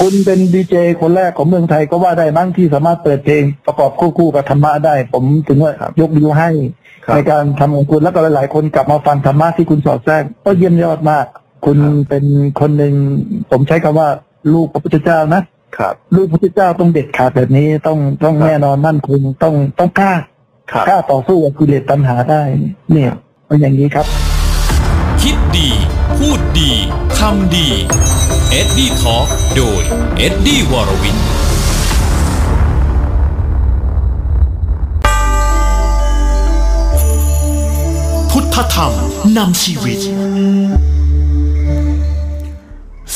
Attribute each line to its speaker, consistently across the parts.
Speaker 1: คุณเป็นดีเจคนแรกของเมืองไทยก็ว่าได้มั้งที่สามารถเปิดเพลงประกอบควบคู่กับธรรมะได้ ผมถึงว่ายกนิ้วให้
Speaker 2: ครับ
Speaker 1: ในการทำของคุณแล้วก็หลาย ๆ คนกลับมาฟังธรรมะที่คุณสอดแทรกก็เยี่ยมยอดมาก คุณเป็นคนหนึ่งผมใช้คำว่าลูกพระพุทธเจ้านะ
Speaker 2: ครับ
Speaker 1: ลูกพระพุทธเจ้าต้องเด็ดขาดแบบนี้ต้องต้อง
Speaker 2: ครับ
Speaker 1: แน่นอนมั่นคงต้องต้องกล้า
Speaker 2: ครับ
Speaker 1: กล้าต่อสู้กับกิเลสตัณหาได้ เนี่ยเป็นอย่างนี้ครับ
Speaker 3: คิดดี พูดดีทำดีเอ็ดดี้ Talk โดยเอ็ดดี้วรวิน
Speaker 4: พุทธธรรมนำชีวิต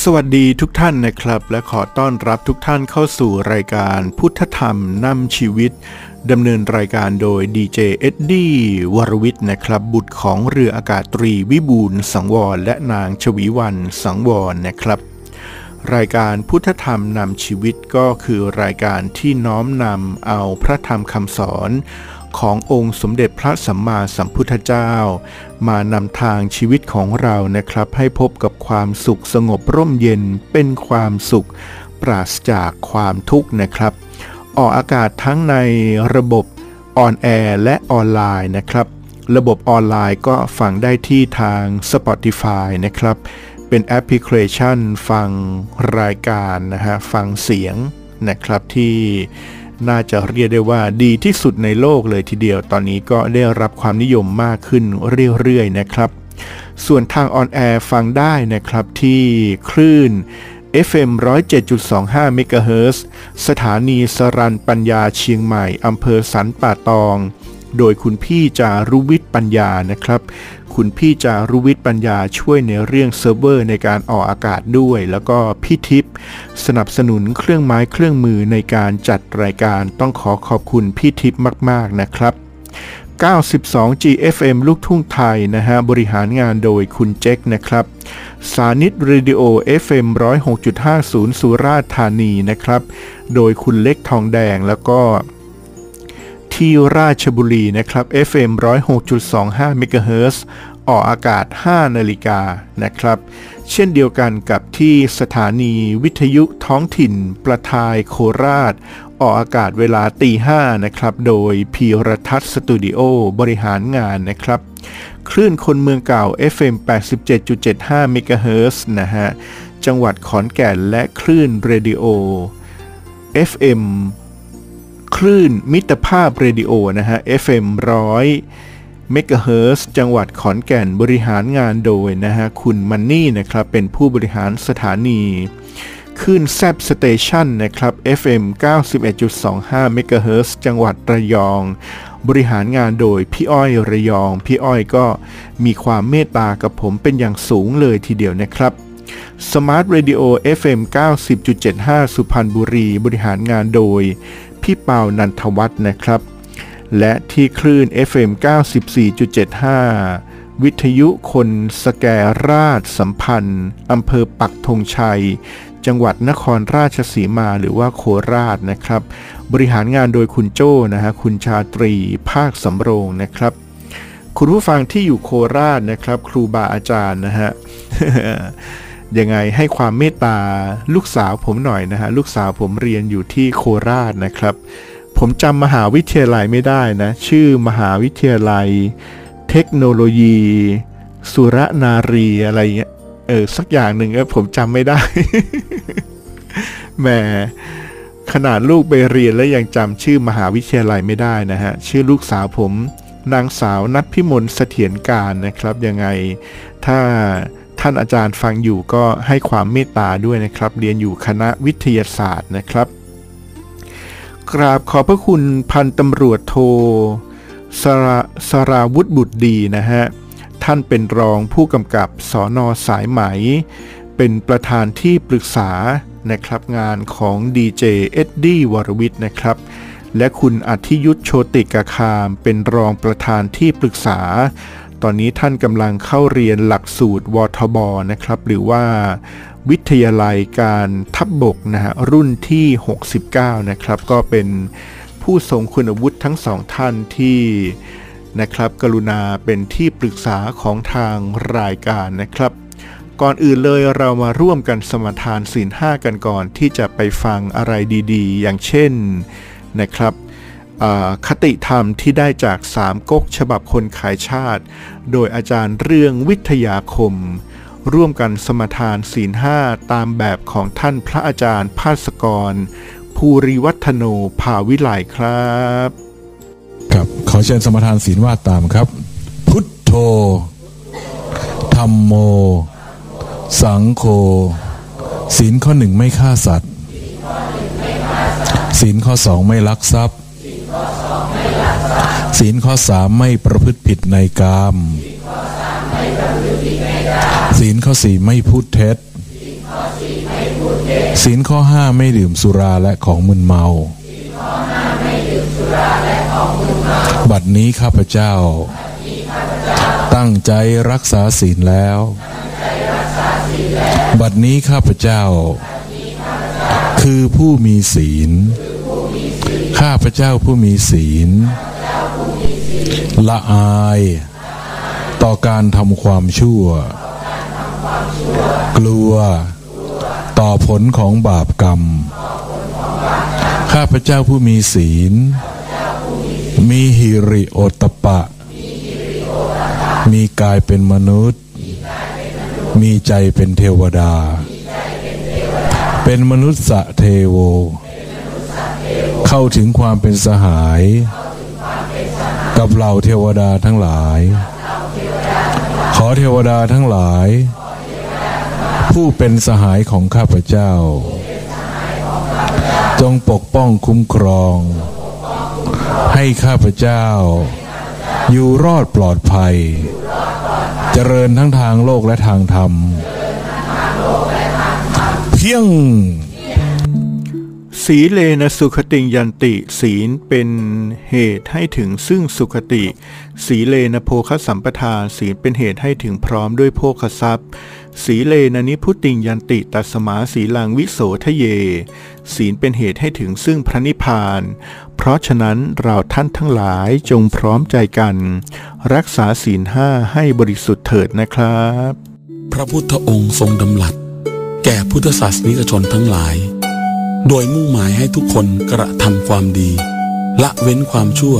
Speaker 5: สวัสดีทุกท่านนะครับ และขอต้อนรับทุกท่านเข้าสู่รายการพุทธธรรมนำชีวิตดำเนินรายการโดยดีเจเอ็ดดี้วรวิทย์นะครับ บุตรของเรืออากาศตรีวิบูลสังวร และนางชวีวันสังวรนะครับ รายการพุทธธรรมนำชีวิตก็คือรายการที่น้อมนำเอาพระธรรมคำสอน ขององค์สมเด็จพระสัมมาสัมพุทธเจ้า มานำทางชีวิตของเรานะครับ ให้พบกับความสุขสงบร่มเย็นเป็นความสุข ปราศจากความทุกข์นะครับ ออกอากาศทั้งในระบบ on air และออนไลน์นะครับ ระบบออนไลน์ก็ฟังได้ที่ทาง Spotify นะครับ เป็นแอปพลิเคชันฟังรายการนะฮะฟังเสียงนะครับที่น่าจะเรียกได้ว่าดีที่สุดในโลกเลยทีเดียว ตอนนี้ก็ได้รับความนิยมมากขึ้นเรื่อยๆนะครับ ส่วนทาง on air ฟังได้นะครับที่คลื่น FM 107.25 MHz สถานีสรันปัญญาเชียงใหม่ อำเภอสันป่าตอง โดยคุณพี่จารุวิทย์ปัญญานะครับ คุณพี่จารุวิทย์ปัญญาช่วยในเรื่องเซิร์ฟเวอร์ในการออกอากาศด้วย แล้วก็พี่ทิพย์สนับสนุนเครื่องไม้เครื่องมือในการจัดรายการต้องขอขอบคุณพี่ทิพย์มาก ๆ นะครับ 92 GFM ลูกทุ่งไทยนะฮะ บริหารงานโดยคุณเจ๊กนะครับ สานิตเรดิโอ FM 106.50 สุราษฎร์ธานีนะครับ โดยคุณเล็กทองแดงแล้วก็ ที่ราชบุรีนะครับ FM 106.25 MHz ออกอากาศ 5 นาฬิกานะครับ เช่นเดียวกันกับที่สถานีวิทยุท้องถิ่นประทายโคราช ออกอากาศเวลาตีห้านะครับ โดยพีรทัศน์สตูดิโอบริหารงานนะครับ คลื่นคนเมืองเก่า FM 87.75 MHz นะฮะ จังหวัดขอนแก่นและคลื่นเรดิโอ FM คลื่นมิตรภาพเรดิโอนะฮะ FM 100เมกะเฮิร์จังหวัดขอนแก่นบริหารงานโดยนะฮะคุณมันนี่นะครับเป็นผู้บริหารสถานีคลื่นแซ่บ Station นะครับ FM 91.25เมกะเฮิรตซ์จังหวัดระยอง บริหารงานโดยพี่อ้อยระยอง พี่อ้อยก็มีความเมตตากับผมเป็นอย่างสูงเลยทีเดียวนะครับ Smart Radio FM 90.75 สุพรรณบุรี บริหารงานโดย พี่เปานันทวัฒน์นะครับ และที่คลื่น FM 94.75 วิทยุคนสแกราชสัมพันธ์อำเภอปักธงชัย จังหวัดนครราชสีมาหรือว่าโคราชนะครับ บริหารงานโดยคุณโจ้นะฮะคุณชาตรีภาคสำโรงนะครับคุณผู้ฟังที่อยู่โคราชนะครับ ครูบาอาจารย์นะฮะ ยังไงให้ความเมตตาลูกสาวผมหน่อยนะฮะลูกสาวผมเรียนอยู่ที่โคราชนะครับ ผมจำมหาวิทยาลัยไม่ได้นะ ชื่อมหาวิทยาลัย เทคโนโลยี สุรนารีอะไรเงี้ยเออสักอย่างหนึ่งก็ผมจำไม่ได้แหมขนาดลูกไปเรียนแล้วยังจำชื่อมหาวิทยาลัยไม่ได้นะฮะชื่อลูกสาวผมนางสาวนัทพิมลเสถียรการนะครับยังไง ถ้า ท่านอาจารย์ฟังอยู่ก็ให้ความเมตตาด้วยนะครับ เรียนอยู่คณะวิทยาศาสตร์นะครับ กราบขอบพระคุณพันตำรวจโทสราสราวุฒิบุตรดีนะฮะ ท่านเป็นรองผู้กำกับสอนอสายไหม เป็นประธานที่ปรึกษานะครับงานของดีเจเอ็ดดี้วรวิทย์นะครับ และคุณอธิยุทธโชติกาคาม เป็นรองประธานที่ปรึกษา ตอนนี้ท่านกำลังเข้าเรียนหลักสูตรวทบนะครับ หรือว่าวิทยาลัยการทัพบบกนะฮะรุ่นที่ 69 นะครับ ก็เป็นผู้ทรงคุณวุฒิทั้งสองท่านที่นะครับ กรุณาเป็นที่ปรึกษาของทางรายการนะครับ ก่อนอื่นเลยเรามาร่วมกันสมทานศีลห้ากันก่อนที่จะไปฟังอะไรดีๆ อย่างเช่นนะครับ คติธรรมที่ได้จากสามก๊กฉบับคนขายชาติ โดยอาจารย์เรื่องวิทยาคม ร่วมกันสมทานศีลห้าตามแบบของท่านพระอาจารย์ภาสกร ภูริวัฒโนภาวิไลครับ
Speaker 2: ครับขอเชิญสมทานศีลว่าตามครับ พุทโธธรรมโม สังโฆศีลข้อหนึ่งไม่ฆ่าสัตว์ศีลข้อสองไม่ลักทรัพย์ ศีลข้อสามไม่ประพฤติผิดในกามศีลข้อสี่ไม่พูดเท็จศีลข้อห้าไม่ดื่มสุราและของมึนเมาบัดนี้ข้าพเจ้า ตั้งใจรักษาศีลแล้ว บัดนี้ข้าพเจ้า คือผู้มีศีล ข้าพเจ้าผู้มีศีล ละอาย ต่อการทำความชั่ว กลัว ต่อผลของบาปกรรม ข้าพเจ้าผู้มีศีล มีหิริโอตปะ มีกายเป็นมนุษย์ มีใจเป็นเทวดา เป็นมนุษย์สะเทโว เข้าถึงความเป็นสหาย กับเหล่าเทวดาทั้งหลาย ขอเทวดาทั้งหลาย ผู้เป็นสหายของข้าพเจ้า จงปกป้องคุ้มครอง ให้ข้าพเจ้า อยู่รอดปลอดภัย เจริญทั้งทางโลกและทางธรรม เพียง
Speaker 5: สีเลนะสุขติยันติศีลเป็นเหตุให้ถึงซึ่งสุขติ สีเลนะโภคสัมปทาศีลเป็นเหตุให้ถึงพร้อมด้วยโภคทรัพย์ สีเลนะนิพุติยันติตัสมาสีลังวิโสทะเย ศีลเป็นเหตุให้ถึงซึ่งพระนิพพาน เพราะฉะนั้นเราท่านทั้งหลายจงพร้อมใจกัน รักษาศีลห้าให้บริสุทธิ์เถิดนะครับ
Speaker 6: พระพุทธองค์ทรงดำรัส แก่พุทธศาสนิกชนทั้งหลาย โดยมุ่งหมายให้ทุกคนกระทำความดี ละเว้นความชั่ว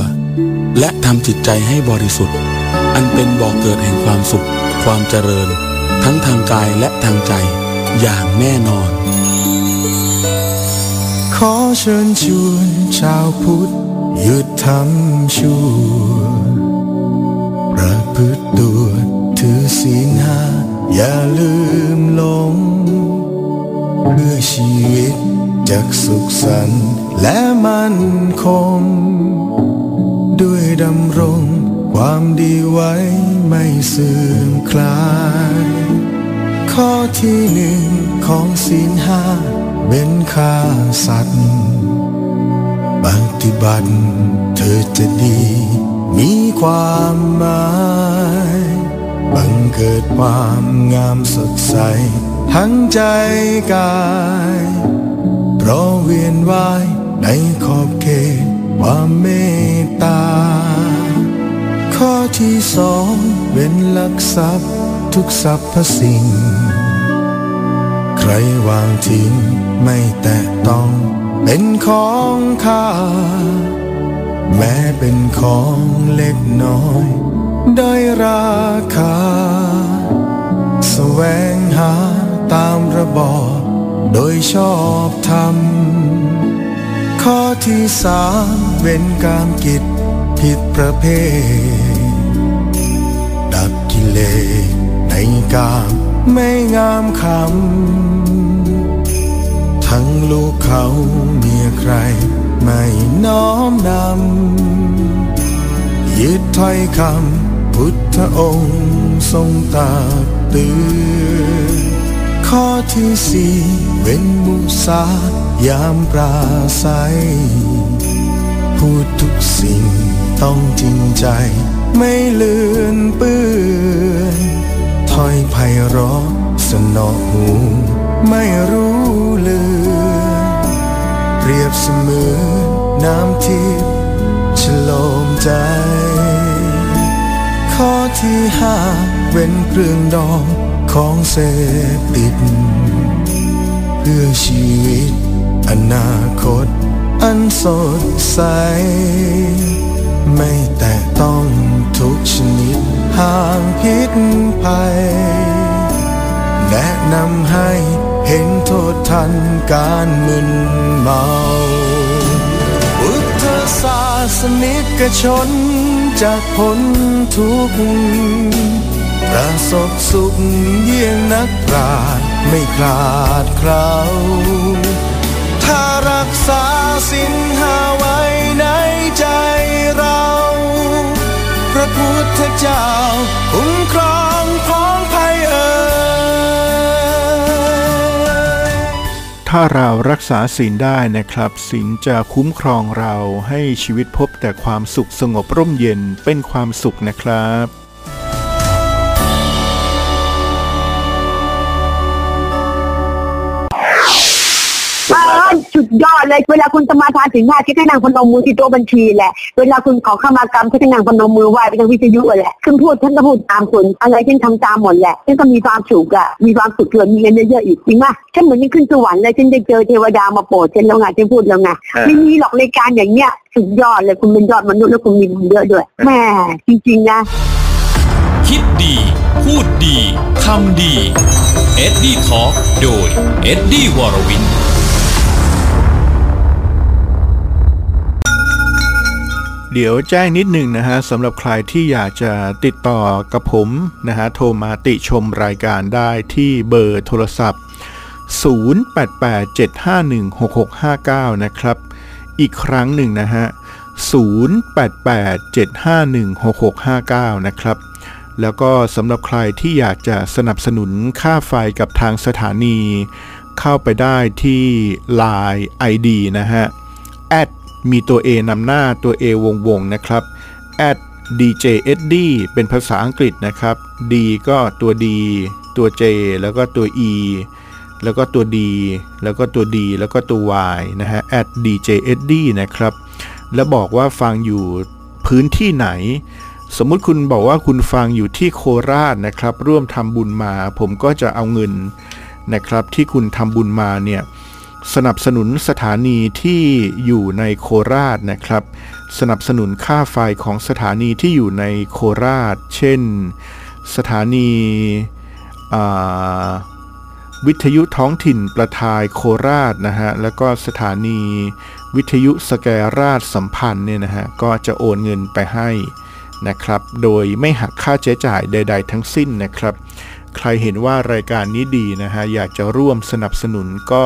Speaker 6: และทำจิตใจให้บริสุทธิ์ อันเป็นบ่อกเกิดแห่งความสุข ความเจริญ ทั้งทางกายและทางใจอย่างแน่นอน
Speaker 7: ขอเชิญชวนชาวพุทธหยุดทำชั่วประพฤติตัวถือศีลห้าอย่าลืมหลง เพื่อชีวิต จะสุขสันต์และมั่นคง ด้วยดำรง ความดีไว้ไม่เสื่อมคลาย ข้อที่หนึ่งของศีลห้าเป็นฆ่าสัตว์ปฏิบัติเธอจะดี มีความหมายบังเกิดความงามสดใส ทั้งใจกาย เพราะเวียนว่ายในขอบเขตความเมตตา ข้อที่สองเป็นลักทรัพย์ทุกสรรพสิ่ง ใครวางทิ้งไม่แตะต้องเป็นของข้า แม้เป็นของเล็กน้อยได้ราคา แสวงหาตามระบอบ โดยชอบธรรม ข้อที่สามเป็นการกิจผิดประเภท ดับกิเลสในกามไม่งามคำ ทั้งลูกเขาเมียใคร ไม่น้อมนำยึดถ้อยคำพุทธองค์ทรงตรักเตือน ข้อที่สี่เว้นมุสายามปราศัย พูดทุกสิ่งต้องจริงใจ ไม่เลือนเปื้อนถ้อยไพเราะสนอหู ไม่รู้เลือเปรียบเสมือนน้ำทิพย์ฉโลมใจ ข้อที่ห้าเว้นเครื่องดอง ของเสพติด เพื่อชีวิต อนาคต อันสดใส ไม่แต่ต้องทุกชนิดห่างพิษภัย แนะนำให้เห็นโทษทันการมึนเมาพุทธศาสนิกชนจากพ้นทุกข์ ประสบสุขเยี่ยงนักปราชญ์ไม่คลาดเคล้าถ้ารักษาสินหาไว้ในใจเรา พระพุทธเจ้าคุ้มครองพ้องภัยเอ่ย
Speaker 5: ถ้าเรารักษาศีลได้นะครับศีลจะคุ้มครองเราให้ชีวิตพบแต่ความสุขสงบร่มเย็นเป็นความสุขนะครับ
Speaker 8: สุดยอดเลย เวลาคุณสมาทานถึงห้าที่ให้นางพนมมือที่โต๊ะบัญชีแหละ เวลาคุณขอเข้ามากรรมที่ให้นางพนมมือไหว้ไปทางวิทยุอะแหละคุณพูดท่านก็พูดตามคุณอะไรฉันทำตามหมดแหละฉันก็มีความสุขอะมีความสุขเกินมีเงินเยอะๆอีกจริงไหมฉันเหมือนยังขึ้นสวรรค์เลยฉันได้เจอเทวดามาโปรดฉันแล้วไงฉันพูดแล้วไงไม่มีหรอกรายการอย่างเนี้ยสุดยอดเลยคุณเป็นยอดมนุษย์แล้วคุณมีบุญเยอะด้วยแม่จริงๆนะ
Speaker 3: คิดดี พูดดี ทำดี เอ็ดดี้ทอล์กโดย เอ็ดดี้วรวิน
Speaker 5: เดี๋ยวแจ้งนิดหนึ่งนะฮะสำหรับใครที่อยากจะติดต่อกับผมนะฮะโทรมาติชมรายการได้ที่เบอร์โทรศัพท์ 0887516659 นะครับ อีกครั้งหนึ่งนะฮะ 0887516659 นะครับ แล้วก็สำหรับใครที่อยากจะสนับสนุนค่าไฟกับทางสถานี เข้าไปได้ที่ Line ID นะฮะ at มีตัว A นำหน้าตัว A วงวงๆนะครับ at djsd เป็นภาษาอังกฤษนะครับ d ก็ตัว d ตัว j แล้วก็ตัว e แล้วก็ตัว d แล้วก็ตัว d แล้วก็ตัว y นะฮะ at djsd นะครับ แล้วบอกว่าฟังอยู่พื้นที่ไหน สมมุติคุณบอกว่าคุณฟังอยู่ที่โคราชนะครับ ร่วมทำบุญมา ผมก็จะเอาเงินนะครับ ที่คุณทำบุญมาเนี่ย สนับสนุนสถานีที่อยู่ในโคราชนะครับ สนับสนุนค่าไฟของสถานีที่อยู่ในโคราช เช่น สถานีวิทยุท้องถิ่นประทายโคราชนะฮะ แล้วก็สถานีวิทยุสแกราชสัมพันธ์เนี่ยนะฮะ ก็จะโอนเงินไปให้นะครับ โดยไม่หักค่าใช้จ่ายใด ๆ ทั้งสิ้นนะครับ ใครเห็นว่ารายการนี้ดีนะฮะ อยากจะร่วมสนับสนุนก็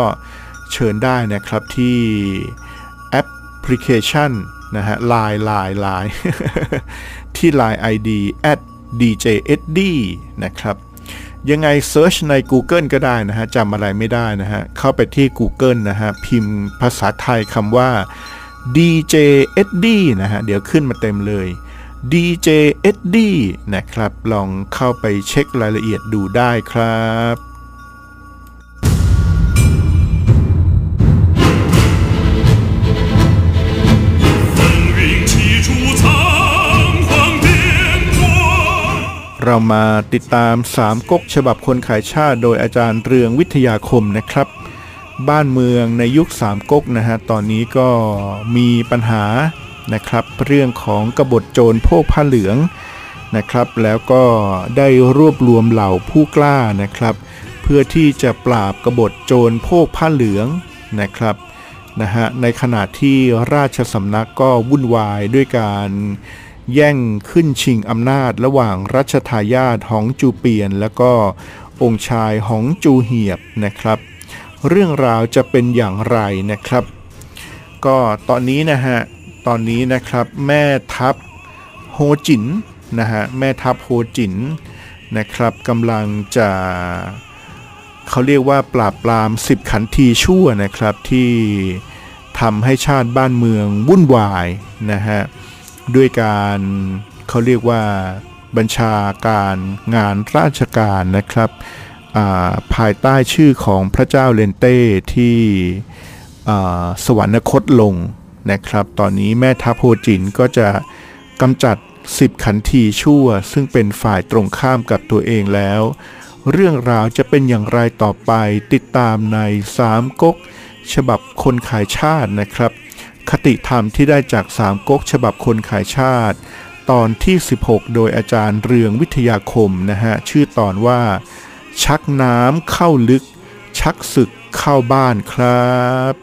Speaker 5: เชิญได้นะครับที่แอปพลิเคชันนะฮะ Line Line Line ที่ Line ID at djsd นะครับ ยังไงเซิร์ชใน Google ก็ได้นะฮะจำอะไรไม่ได้นะฮะ เข้าไปที่ Google นะฮะ พิมพ์ภาษาไทยคำว่า DJSD นะฮะ เดี๋ยวขึ้นมาเต็มเลย DJSD นะครับ ลองเข้าไปเช็ครายละเอียดดูได้ครับ เรามาติดตามสามก๊กฉบับคนขายชาติ โดยอาจารย์เรืองวิทยาคมนะครับ บ้านเมืองในยุคสามก๊กนะฮะตอนนี้ก็มีปัญหานะครับ เรื่องของกบฏโจรโพกผ้าเหลืองนะครับ แล้วก็ได้รวบรวมเหล่าผู้กล้านะครับ เพื่อที่จะปราบกบฏโจรโพกผ้าเหลืองนะครับนะฮะในขณะที่ราชสำนักก็วุ่นวายด้วยการ แย่งขึ้นชิงอำนาจระหว่างรัชทายาทหองจูเปียน แล้วก็องค์ชายหองจูเหียบนะครับ เรื่องราวจะเป็นอย่างไรนะครับ ก็ตอนนี้นะฮะตอนนี้นะครับแม่ทัพโฮจินนะฮะแม่ทัพโฮจินนะครับกำลังจะเขาเรียกว่าปราบปรามสิบขันทีชั่วนะครับที่ทำให้ชาติบ้านเมืองวุ่นวายนะฮะ ด้วยการเขาเรียกว่าบัญชาการงานราชการนะครับาภายใต้ชื่อของพระเจ้าเลนเต้ที่สวรรคตลงนะครับ ตอนนี้แม่ทัพโฮจินก็จะกำจัด10ขันทีชั่ว ซึ่งเป็นฝ่ายตรงข้ามกับตัวเองแล้ว เรื่องราวจะเป็นอย่างไรต่อไปติดตามในสามก๊กฉบับคนขายชาตินะครับ คติธรรมที่ได้จากสามก๊กฉบับคนขายชาติ ตอนที่ 16 โดยอาจารย์เรืองวิทยาคมนะฮะ ชื่อตอนว่า ชักน้ำเข้าลึก ชักศึกเข้าบ้านครับ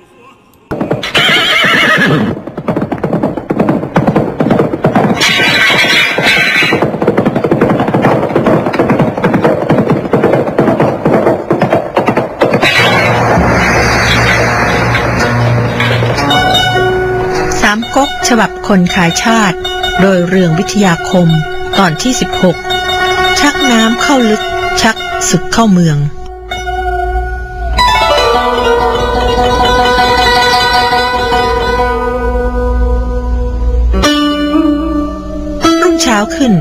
Speaker 9: ก๊กฉบับคนขายชาติ โดยเรืองวิทยาคม ตอนที่ 16 ชักน้ำเข้าลึก ชักศึกเข้าเมือง รุ่งเช้าขึ้น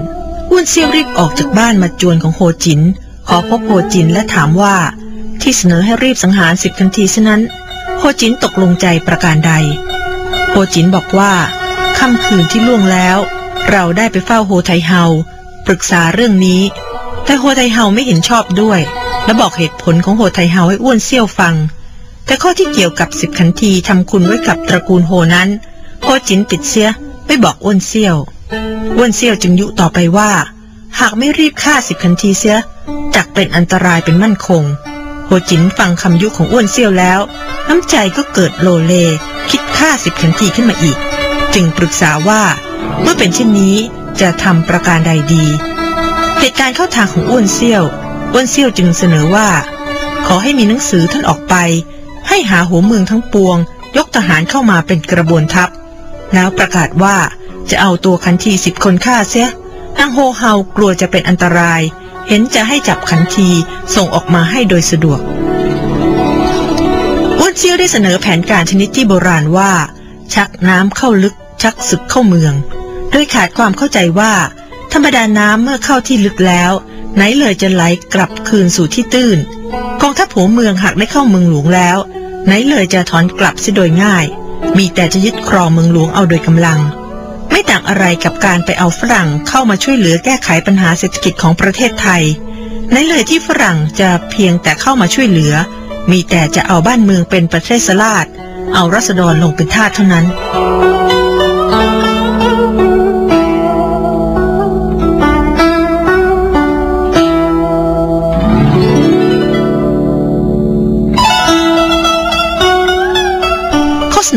Speaker 9: อ้วนเซียวรีบออกจากบ้านมาจวนของโฮจิน ขอพบโฮจินและถามว่า ที่เสนอให้รีบสังหารสิบทันทีฉะนั้นโฮจินตกลงใจประการใด โฮจินบอกว่าค่ำคืนที่ล่วงแล้ว เราได้ไปเฝ้าโฮไทเฮาปรึกษาเรื่องนี้ แต่โฮไทเฮาไม่เห็นชอบด้วย และบอกเหตุผลของโฮไทเฮาให้อ้วนเสี้ยวฟัง แต่ข้อที่เกี่ยวกับสิบขันทีทำคุณไว้กับตระกูลโฮนั้นโฮจินปิดเสียไม่บอกอ้วนเสี้ยวอ้วนเสี้ยวจึงยุต่อไปว่า หากไม่รีบฆ่าสิบขันทีเสียจักเป็นอันตรายเป็นมั่นคง จินฟังคำยุของอ้วนเซี่ยวแล้ว น้ำใจก็เกิดโลเล คิดฆ่าสิบขันทีขึ้นมาอีก จึงปรึกษาว่า เมื่อเป็นเช่นนี้จะทำประการใดดี เหตุการณ์เข้าทางของอ้วนเซี่ยว อ้วนเซี่ยวจึงเสนอว่า ขอให้มีหนังสือท่านออกไป ให้หาหัวเมืองทั้งปวง ยกทหารเข้ามาเป็นกระบวนทัพ แล้วประกาศว่าจะเอาตัวขันทีสิบคนฆ่าเสียนางโฮเฮากลัวจะเป็นอันตราย เห็นจะให้จับขันทีส่งออกมาให้โดยสะดวกอ้วนเซี่ยวได้เสนอแผนการชนิดที่โบราณว่า ชักน้ำเข้าลึก ชักศึกเข้าเมือง โดยขาดความเข้าใจว่า ธรรมดาน้ำเมื่อเข้าที่ลึกแล้ว ไหนเลยจะไหลกลับคืนสู่ที่ตื้นกองทัพหัวเมืองหากได้เข้าเมืองหลวงแล้ว ไหนเลยจะถอนกลับเสียโดยง่าย มีแต่จะยึดครองเมืองหลวงเอาโดยกำลัง ไม่ต่างอะไรกับการไปเอาฝรั่งเข้ามาช่วยเหลือแก้ไขปัญหาเศรษฐกิจของประเทศไทย ในเลยที่ฝรั่งจะเพียงแต่เข้ามาช่วยเหลือ มีแต่จะเอาบ้านเมืองเป็นประเทศสลาด เอารัษฎรลงเป็นทาสเท่านั้น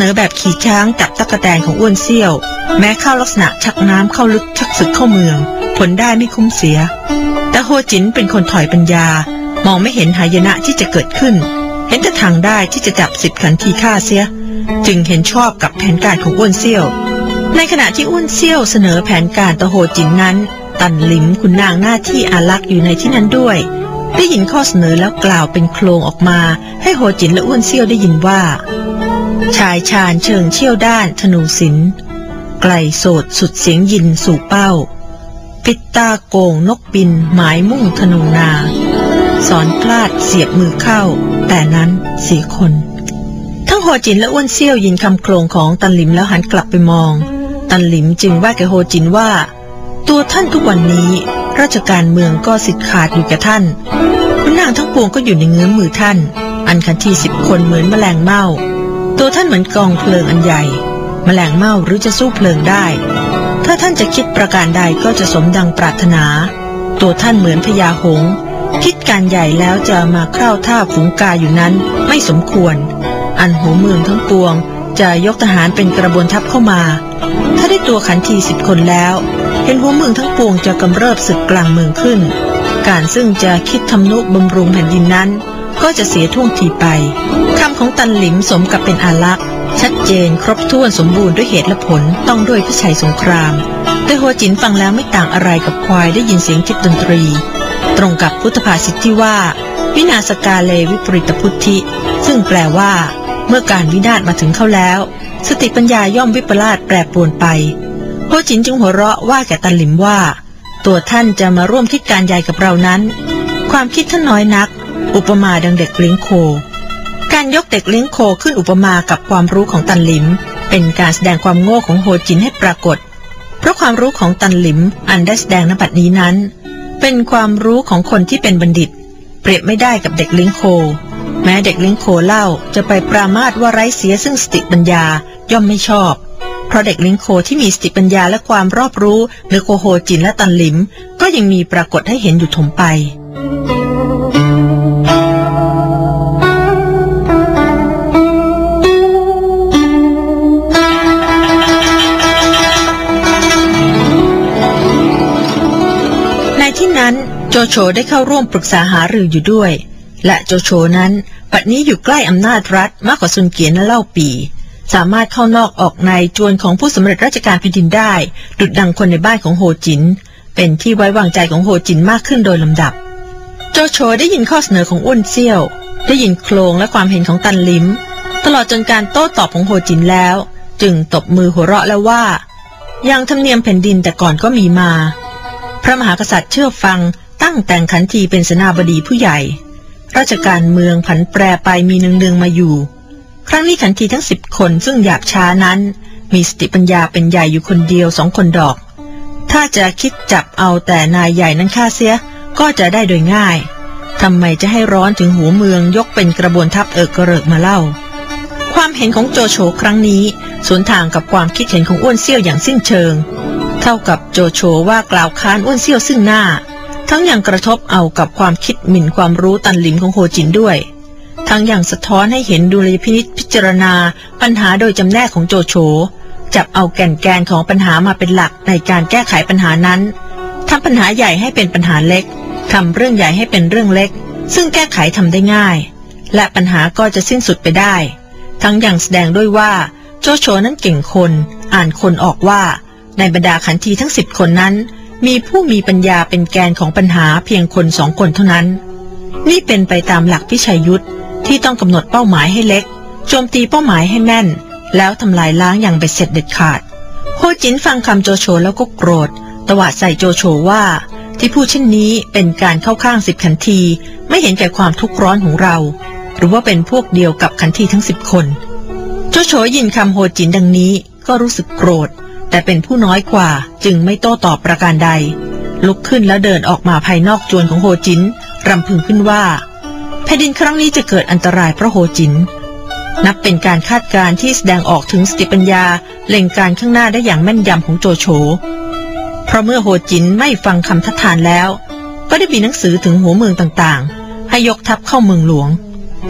Speaker 9: อเสนอแบบขี่ช้างจับตะกะแตนของอ้วนเซี่ยว แม้เข้าลักษณะชักน้ำเข้าลึกชักศึกเข้าเมือง ผลได้ไม่คุ้มเสีย แต่โฮจินเป็นคนถอยปัญญา มองไม่เห็นหายนะที่จะเกิดขึ้น เห็นแต่ทางได้ที่จะจับสิบขันทีฆ่าเสีย จึงเห็นชอบกับแผนการของอ้วนเซี่ยว ในขณะที่อ้วนเซี่ยวเสนอแผนการต่อโฮจินนั้น ตันหลิมคุณนางหน้าที่อารักษ์อยู่ในที่นั้นด้วยได้ยินข้อเสนอแล้วกล่าวเป็นโครงออกมา ให้โฮจินและอ้วนเซี่ยวได้ยินว่า ชายชาญเชิงเชี่ยวด้านธนูศิลป์ไกลโสดสุดเสียงยินสู่เป้า ปิดตาโกงนกบินหมายมุ่งธนูนา สอนพลาดเสียบมือเข้า แต่นั้นสียคน ทั้งโฮจินและอ้วนเซี่ยวยินคำโครงของตันหลิมแล้วหันกลับไปมอง ตันหลิมจึงว่าแกโฮจินว่า ตัวท่านทุกวันนี้ ราชการเมืองก็สิทธิ์ขาดอยู่กับท่านคุณนางทั้งปวงก็อยู่ในเงื้อมมือท่าน อันคันที่สิบคนเหมือนแมลงเม่า ตัวท่านเหมือนกองเพลิงอันใหญ่แมลงเม่าหรือจะสู้เพลิงได้ ถ้าท่านจะคิดประการใดก็จะสมดังปรารถนา ตัวท่านเหมือนพญาหง คิดการใหญ่แล้วจะมาคร่าวท่าฝูงกาอยู่นั้นไม่สมควร อันหัวเมืองทั้งปวง จะยกทหารเป็นกระบวนทัพเข้ามา ถ้าได้ตัวขันทีสิบคนแล้ว เห็นหัวเมืองทั้งปวงจะกำเริบศึกกลางเมืองขึ้น การซึ่งจะคิดทำนุบำรุงแผ่นดินนั้น ก็จะเสียท่วงทีไป คำของตันหลิมสมกับเป็นอาลักษ์ชัดเจนครบถ้วนสมบูรณ์ด้วยเหตุและผลต้องด้วยพิชัยสงครามแต่หัวจินฟังแล้วไม่ต่างอะไรกับควายได้ยินเสียงคิดดนตรี ตรงกับพุทธภาษิตที่ว่า วินาศกาเลวิปริตพุทธิ ซึ่งแปลว่า เมื่อการวินาศมาถึงเขาแล้ว สติปัญญาย่อมวิปลาสแปรปรวนไปโฮจินจึงหัวเราะว่าแก่ตันหลิมว่า ตัวท่านจะมาร่วมคิดการใหญ่กับเรานั้น ความคิดท่านน้อยนัก อุปมาดังเด็กเลี้ยงโค การยกเด็กเลี้ยงโคขึ้นอุปมากับความรู้ของตันหลิม เป็นการแสดงความโง่ของโฮจินให้ปรากฏ เพราะความรู้ของตันหลิมอันได้แสดงนบัดนี้นั้น เป็นความรู้ของคนที่เป็นบัณฑิต เปรียบไม่ได้กับเด็กเลี้ยงโค แม้เด็กเลี้ยงโคเล่าจะไปปรามาสว่าไร้เสียซึ่งสติปัญญาย่อมไม่ชอบ เพราะเด็กเลี้ยงโคที่มีสติปัญญาและความรอบรู้หรือโคโฮจินและตันหลิม ก็ยังมีปรากฏให้เห็นอยู่ถมไป โจโฉได้เข้าร่วมปรึกษาหารืออยู่ด้วย และโจโฉนั้นบัดนี้อยู่ใกล้อำนาจรัฐมากกว่าซุนเกียนและเล่าปี สามารถเข้านอกออกในจวนของผู้สำเร็จราชการแผ่นดินได้ ดุจดังคนในบ้านของโฮจิน เป็นที่ไว้วางใจของโฮจินมากขึ้นโดยลำดับ โจโฉได้ยินข้อเสนอของอ้วนเสี้ยว ได้ยินโคลงและความเห็นของตันหลิมตลอดจนการโต้ตอบของโฮจินแล้ว จึงตบมือหัวเราะแล้วว่ายังธรรมเนียมแผ่นดินแต่ก่อนก็มีมา พระมหากษัตริย์เชื่อฟัง ตั้งแต่งขันทีเป็นสนาบดีผู้ใหญ่ ราชการเมืองผันแปรไปมีเนืองๆมาอยู่ ครั้งนี้ขันทีทั้งสิบคนซึ่งหยาบช้านั้น มีสติปัญญาเป็นใหญ่อยู่คนเดียวสองคนดอก ถ้าจะคิดจับเอาแต่นายใหญ่นั้นฆ่าเสียก็จะได้โดยง่ายทำไมจะให้ร้อนถึงหัวเมืองยกเป็นกระบวนทัพเอิกกระเริกมาเล่า ความเห็นของโจโฉครั้งนี้สวนทางกับความคิดเห็นของอ้วนเซี่ยวอย่างสิ้นเชิง เท่ากับโจโฉว่ากล่าวค้านอ้วนเซี่ยวซึ่งหน้า ทั้งยังกระทบเอากับความคิดหมิ่นความรู้ตันหลิมของโฮจินด้วย ทั้งยังสะท้อนให้เห็นดุลยพินิษพิจารณา ปัญหาโดยจำแนกของโจโฉจับเอาแก่นแกนของปัญหามาเป็นหลักในการแก้ไขปัญหานั้นทำปัญหาใหญ่ให้เป็นปัญหาเล็กทำเรื่องใหญ่ให้เป็นเรื่องเล็ก ซึ่งแก้ไขทำได้ง่าย และปัญหาก็จะสิ้นสุดไปได้ ทั้งยังแสดงด้วยว่าโจโฉนั้นเก่งคน อ่านคนออกว่า ในบรรดาขันทีทั้งสิบคนนั้น มีผู้มีปัญญาเป็นแกนของปัญหาเพียงคนสองคนเท่านั้น นี่เป็นไปตามหลักพิชัยยุทธที่ต้องกำหนดเป้าหมายให้เล็ก โจมตีเป้าหมายให้แม่น แล้วทำลายล้างอย่างเบ็ดเสร็จเด็ดขาด โฮจินฟังคำโจโฉแล้วก็โกรธ ตวาดใส่โจโฉว่า ที่พูดเช่นนี้เป็นการเข้าข้างสิบขันที ไม่เห็นแก่ความทุกข์ร้อนของเรา หรือว่าเป็นพวกเดียวกับขันทีทั้งสิบคน โจโฉยินคำโฮจินดังนี้ก็รู้สึกโกรธ แต่เป็นผู้น้อยกว่าจึงไม่โต้ตอบประการใด ลุกขึ้นแล้วเดินออกมาภายนอกจวนของโฮจินรำพึงขึ้นว่าแผ่นดินครั้งนี้จะเกิดอันตรายเพราะโฮจิน นับเป็นการคาดการณ์ที่แสดงออกถึงสติปัญญาเล็งการข้างหน้าได้อย่างแม่นยำของโจโฉ เพราะเมื่อโฮจินไม่ฟังคำทัดทานแล้ว ก็ได้มีหนังสือถึงหัวเมืองต่างๆ ให้ยกทัพเข้าเมืองหลวง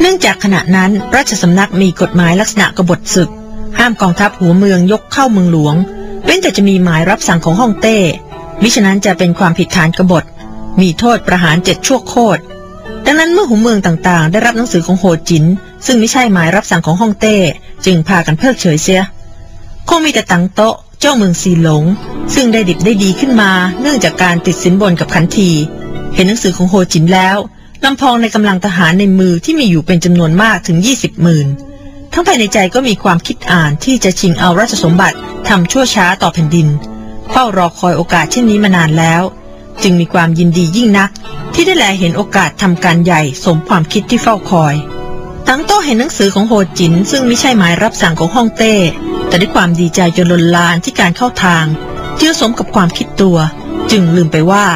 Speaker 9: เนื่องจากขณะนั้นราชสำนักมีกฎหมายลักษณะกบฏศึก ห้ามกองทัพหัวเมืองยกเข้าเมืองหลวง เว้นแต่จะมีหมายรับสั่งของฮ่องเต้ มิฉะนั้นจะเป็นความผิดฐานกบฏ มีโทษประหารเจ็ดชั่วโคตร ดังนั้นเมื่อหัวเมืองต่างๆ ได้รับหนังสือของโฮจิน ซึ่งไม่ใช่หมายรับสั่งของฮ่องเต้ จึงพากันเพิกเฉยเสีย คงมีแต่ตังโต๊ะเจ้าเมืองซีหลง ซึ่งได้ดิบได้ดีขึ้นมา เนื่องจากการติดสินบนกับขันที เห็นหนังสือของโฮจินแล้วลำพองในกำลังทหารในมือที่มีอยู่เป็นจำนวนมากถึง 20หมื่น ทั้งภายในใจก็มีความคิดอ่านที่จะชิงเอาราชสมบัติทำชั่วช้าต่อแผ่นดิน เฝ้ารอคอยโอกาสเช่นนี้มานานแล้ว จึงมีความยินดียิ่งนัก ที่ได้แลเห็นโอกาสทำการใหญ่สมความคิดที่เฝ้าคอยตั้งโต้เห็นหนังสือของโฮจิน ซึ่งไม่ใช่หมายรับสั่งของฮ่องเต้ แต่ด้วยความดีใจจนลนลานที่การเข้าทางเชื่อสมกับความคิดตัว จึงลืมไปว่า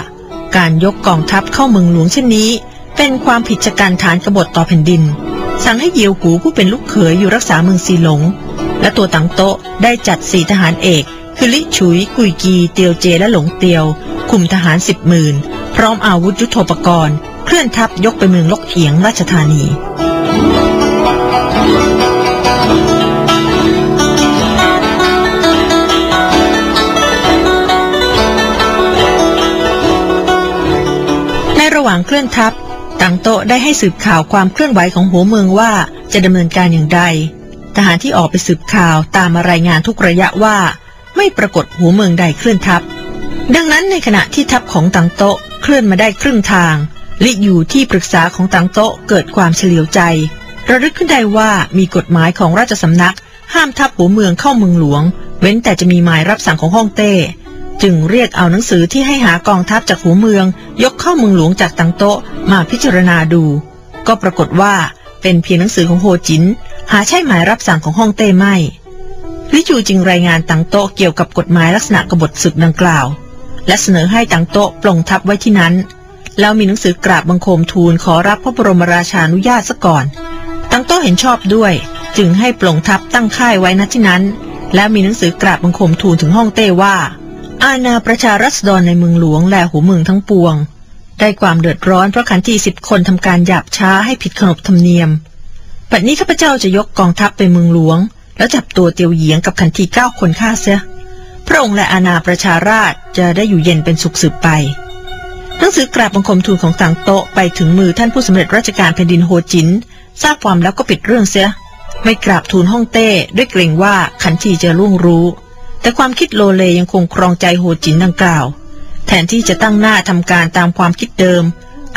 Speaker 9: การยกกองทัพเข้าเมืองหลวงเช่นนี้ เป็นความผิดจากการฐานกบฏต่อแผ่นดิน สั่งให้เหยียวหูผู้เป็นลูกเขยอยู่รักษาเมืองซีหลง และตัวตังโตะได้จัดสี่ทหารเอกคือลิฉุย กุยกี เตียวเจและหลงเตียว คุมทหารสิบหมื่นพร้อมอาวุธยุโทโธปกรณ์ เคลื่อนทัพยกไปเมืองลกเอียงราชธานีในระหว่างเคลื่อนทัพ งโตะได้ให้สืบข่าวความเคลื่อนไหวของหัวเมืองว่าจะดำเนินการอย่างไรทหารที่ออกไปสืบข่าวตามมารายงานทุกระยะว่า ไม่ปรากฏหัวเมืองใดเคลื่อนทัพ ดังนั้นในขณะที่ทัพของตังโตะเคลื่อนมาได้ครึ่งทางลิอยู่ที่ปรึกษาของตังโตะเกิดความเฉลียวใจระลึกขึ้นได้ว่ามีกฎหมายของราชสำนัก ห้ามทัพหัวเมืองเข้าเมืองหลวง เว้นแต่จะมีหมายรับสั่งของฮ่องเต้ จึงเรียกเอาหนังสือที่ให้หากองทัพจากหัวเมือง ยกเข้าเมืองหลวงจากตังโตมาพิจารณาดู ก็ปรากฏว่าเป็นเพียงหนังสือของโฮจิน หาใช่หมายรับสั่งของฮ่องเต้ไม่ลิจูจึงรายงานตังโตเกี่ยวกับกฎหมายลักษณะกบฏศึกดังกล่าว และเสนอให้ตังโตปลงทัพไว้ที่นั้น แล้วมีหนังสือกราบบังคมทูลขอรับพระบรมราชานุญาตซะก่อน ตังโตเห็นชอบด้วย จึงให้ปลงทัพตั้งค่ายไว้ณที่นั้น แล้วมีหนังสือกราบบังคมทูลถึงห้องเต้ว่า อาณาประชารัษฎรในเมืองหลวงและหัวเมืองทั้งปวง ได้ความเดือดร้อนเพราะขันทีสิบคนทำการหยาบช้าให้ผิดขนบธรรมเนียมบัดนี้ข้าพเจ้าจะยกกองทัพไปเมืองหลวง แล้วจับตัวเตียวเหยียงกับขันทีเก้าคนฆ่าเสียพระองค์และอาณาประชาราษฎร์จะได้อยู่เย็นเป็นสุขสืบไปหนังสือกราบบังคมทูลของตั๋งโต๊ะไปถึงมือท่านผู้สำเร็จราชการแผ่นดินโฮจินทราบความแล้วก็ปิดเรื่องเสีย ไม่กราบทูลฮ่องเต้ด้วยเกรงว่าขันทีจะล่วงรู้ แต่ความคิดโลเลยังคงครองใจโฮจินดังกล่าว แทนที่จะตั้งหน้าทำการตามความคิดเดิม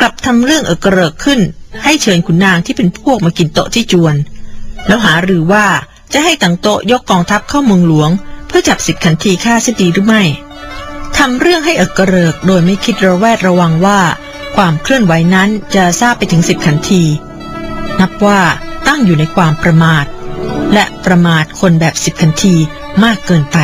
Speaker 9: กลับทำเรื่องเอกระเริกขึ้น ให้เชิญขุนนางที่เป็นพวกมากินโต๊ะที่จวน แล้วหาหรือว่าจะให้ต่างโต๊ะยกกองทัพเข้าเมืองหลวง เพื่อจับสิทธิขันทีฆ่าเสียดีหรือไม่ทำเรื่องให้เอกระเริกโดยไม่คิดระแวดระวังว่า ความเคลื่อนไหวนั้นจะทราบไปถึงสิบขันที นับว่าตั้งอยู่ในความประมาท และประมาทคนแบบสิบขันที มากเกินไป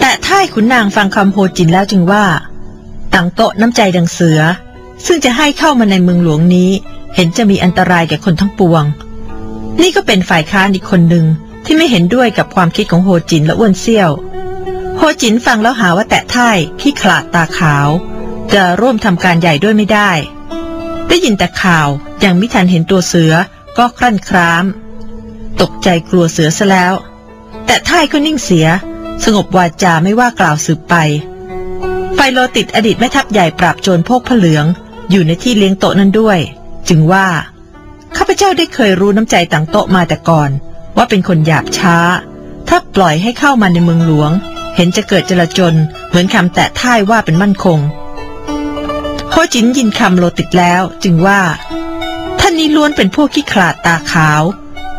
Speaker 9: แต่ถ้าขุนนางฟังคำโฮจินแล้วจึงว่าต่างโต๊ะน้ำใจดังเสือ ซึ่งจะให้เข้ามาในเมืองหลวงนี้ เห็นจะมีอันตรายแก่คนทั้งปวง นี่ก็เป็นฝ่ายค้านอีกคนหนึ่ง ที่ไม่เห็นด้วยกับความคิดของโฮจินและอ้วนเซี่ยว โฮจินฟังแล้วหาว่าแตะท่ายขี้ขลาดตาขาว จะร่วมทำการใหญ่ด้วยไม่ได้ ได้ยินแต่ข่าวยังไม่ทันเห็นตัวเสือก็ครั่นคราม ตกใจกลัวเสือซะแล้ว แต่ท่ายก็นิ่งเสีย สงบวาจาไม่ว่ากล่าวสืบไปไฟโลติดอดีตแม่ทัพใหญ่ปราบโจรพวกผเหลือง อยู่ในที่เลี้ยงโต๊ะนั้นด้วย จึงว่า ข้าพเจ้าได้เคยรู้น้ำใจต่างโต๊ะมาแต่ก่อน ว่าเป็นคนหยาบช้า ถ้าปล่อยให้เข้ามาในเมืองหลวง เห็นจะเกิดจลาจลเหมือนคำแตะท่ายว่าเป็นมั่นคงโฮจินยินคำโลติดแล้วจึงว่า ท่านนี้ล้วนเป็นพวกขี้ขลาดตาขาว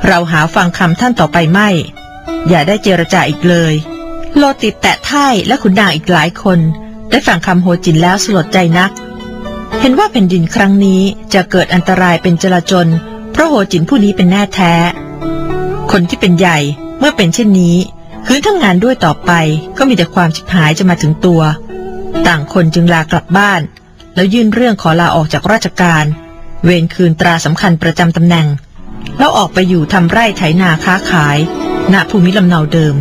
Speaker 9: เราหาฟังคำท่านต่อไปไม่ อย่าได้เจรจาอีกเลย โลติดแตะท่ายและขุนนางอีกหลายคน ได้ฟังคำโฮจินแล้วสลดใจนัก เห็นว่าแผ่นดินครั้งนี้จะเกิดอันตรายเป็นจลาจลเพราะโฮจินผู้นี้เป็นแน่แท้ คนที่เป็นใหญ่เมื่อเป็นเช่นนี้คืนทำงงานด้วยต่อไปก็มีแต่ความชิบหายจะมาถึงตัว ต่างคนจึงลากลับบ้าน แล้วยื่นเรื่องขอลาออกจากราชการ เวรคืนตราสำคัญประจำตำแหน่ง แล้วออกไปอยู่ทำไร่ไถนาค้าขายณภูมิลำเนาเดิม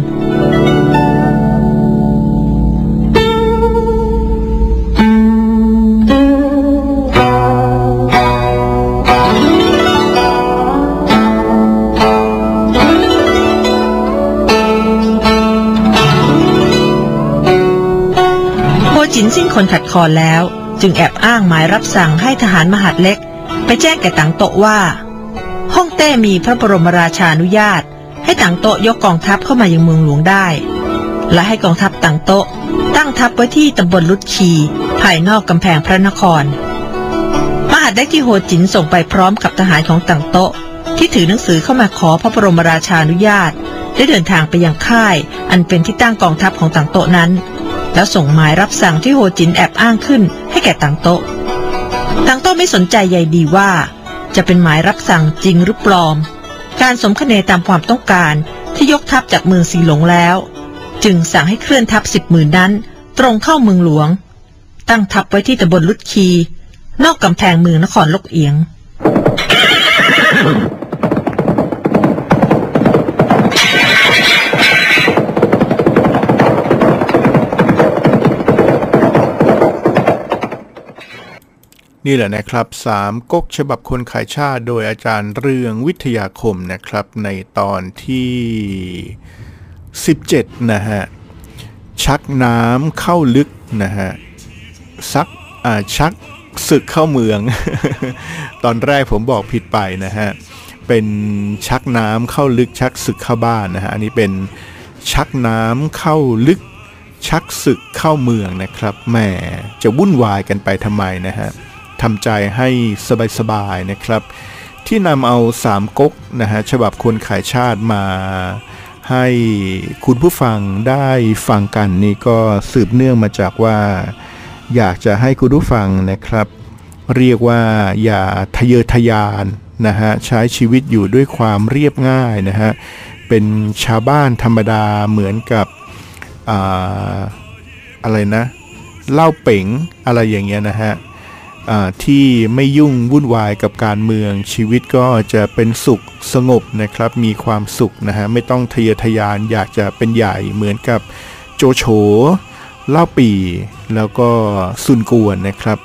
Speaker 9: จินสิ้นคนขัดคอแล้ว จึงแอบอ้างหมายรับสั่งให้ทหารมหาดเล็ก ไปแจ้งแก่ต่างโตะว่าฮ่องเต้มีพระบรมราชานุญาต ให้ต่างโตะยกกองทัพเข้ามายังเมืองหลวงได้ และให้กองทัพต่างโตะตั้งทัพไว้ที่ตำบลลุดชีภายนอกกำแพงพระนคร มหาดเล็กที่โฮจินส่งไปพร้อมกับทหารของต่างโตะที่ถือหนังสือเข้ามาขอพระบรมราชานุญาต ได้เดินทางไปยังค่าย อันเป็นที่ตั้งกองทัพของต่างโตะนั้น แล้วส่งหมายรับสั่งที่โฮจินแอบอ้างขึ้นให้แก่ต่างโต๊ะต่างโต๊ะไม่สนใจใยดีว่า จะเป็นหมายรับสั่งจริงหรือปลอม การสมคเนตามความต้องการที่ยกทัพจากเมืองสีหลงแล้ว จึงสั่งให้เคลื่อนทัพสิบหมื่นนั้น ตรงเข้าเมืองหลวง ตั้งทัพไว้ที่ตำบลลุดคี นอกกำแพงเมืองนครลกเอียง
Speaker 5: นี่แหละนะครับสามก๊กฉบับคนขายชาติโดยอาจารย์เรืองวิทยาคมนะครับในตอนที่ 17 นะฮะ ชักน้ำเข้าลึกนะฮะ ซักอ่าชักศึกเข้าเมือง ตอนแรกผมบอกผิดไปนะฮะ เป็นชักน้ำเข้าลึกชักศึกเข้าบ้านนะฮะ อันนี้เป็นชักน้ำเข้าลึกชักศึกเข้าเมืองนะครับแหมจะวุ่นวายกันไปทำไมนะฮะ ทำใจให้สบายๆนะครับ ที่นำเอาสามก๊กนะฮะฉบับคนขายชาติมาให้คุณผู้ฟังได้ฟังกันนี่ก็สืบเนื่องมาจากว่า อยากจะให้คุณผู้ฟังนะครับ เรียกว่าอย่าทะเยอทะยานนะฮะใช้ชีวิตอยู่ด้วยความเรียบง่ายนะฮะเป็นชาวบ้านธรรมดาเหมือนกับออะไรนะเหล้าเป๋งอะไรอย่างเงี้ยนะฮะ ที่ไม่ยุ่งวุ่นวายกับการเมืองชีวิตก็จะเป็นสุขสงบนะครับ มีความสุขนะฮะไม่ต้องทะเยอทะยานอยากจะเป็นใหญ่เหมือนกับโจโฉเล่าปีแล้วก็ซุนกวนนะครับ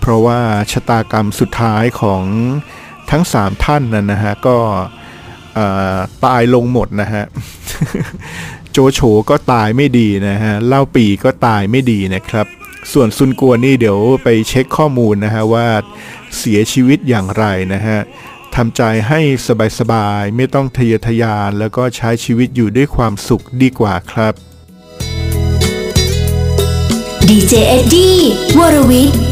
Speaker 5: เพราะว่าชะตากรรมสุดท้ายของทั้งสามท่านนั้นนะฮะก็ตายลงหมดนะฮะโจโฉก็ตายไม่ดีนะฮะเล่าปีก็ตายไม่ดีนะครับ ส่วนซุนกัวนนี่เดี๋ยวไปเช็คข้อมูลนะฮะว่าเสียชีวิตอย่างไรนะฮะทำใจให้สบายๆ ไม่ต้องทะเยอทะยาน แล้วก็ใช้ชีวิตอยู่ด้วยความสุขดีกว่าครับ
Speaker 10: ดีเจเอ็ดดี้วรวิทย์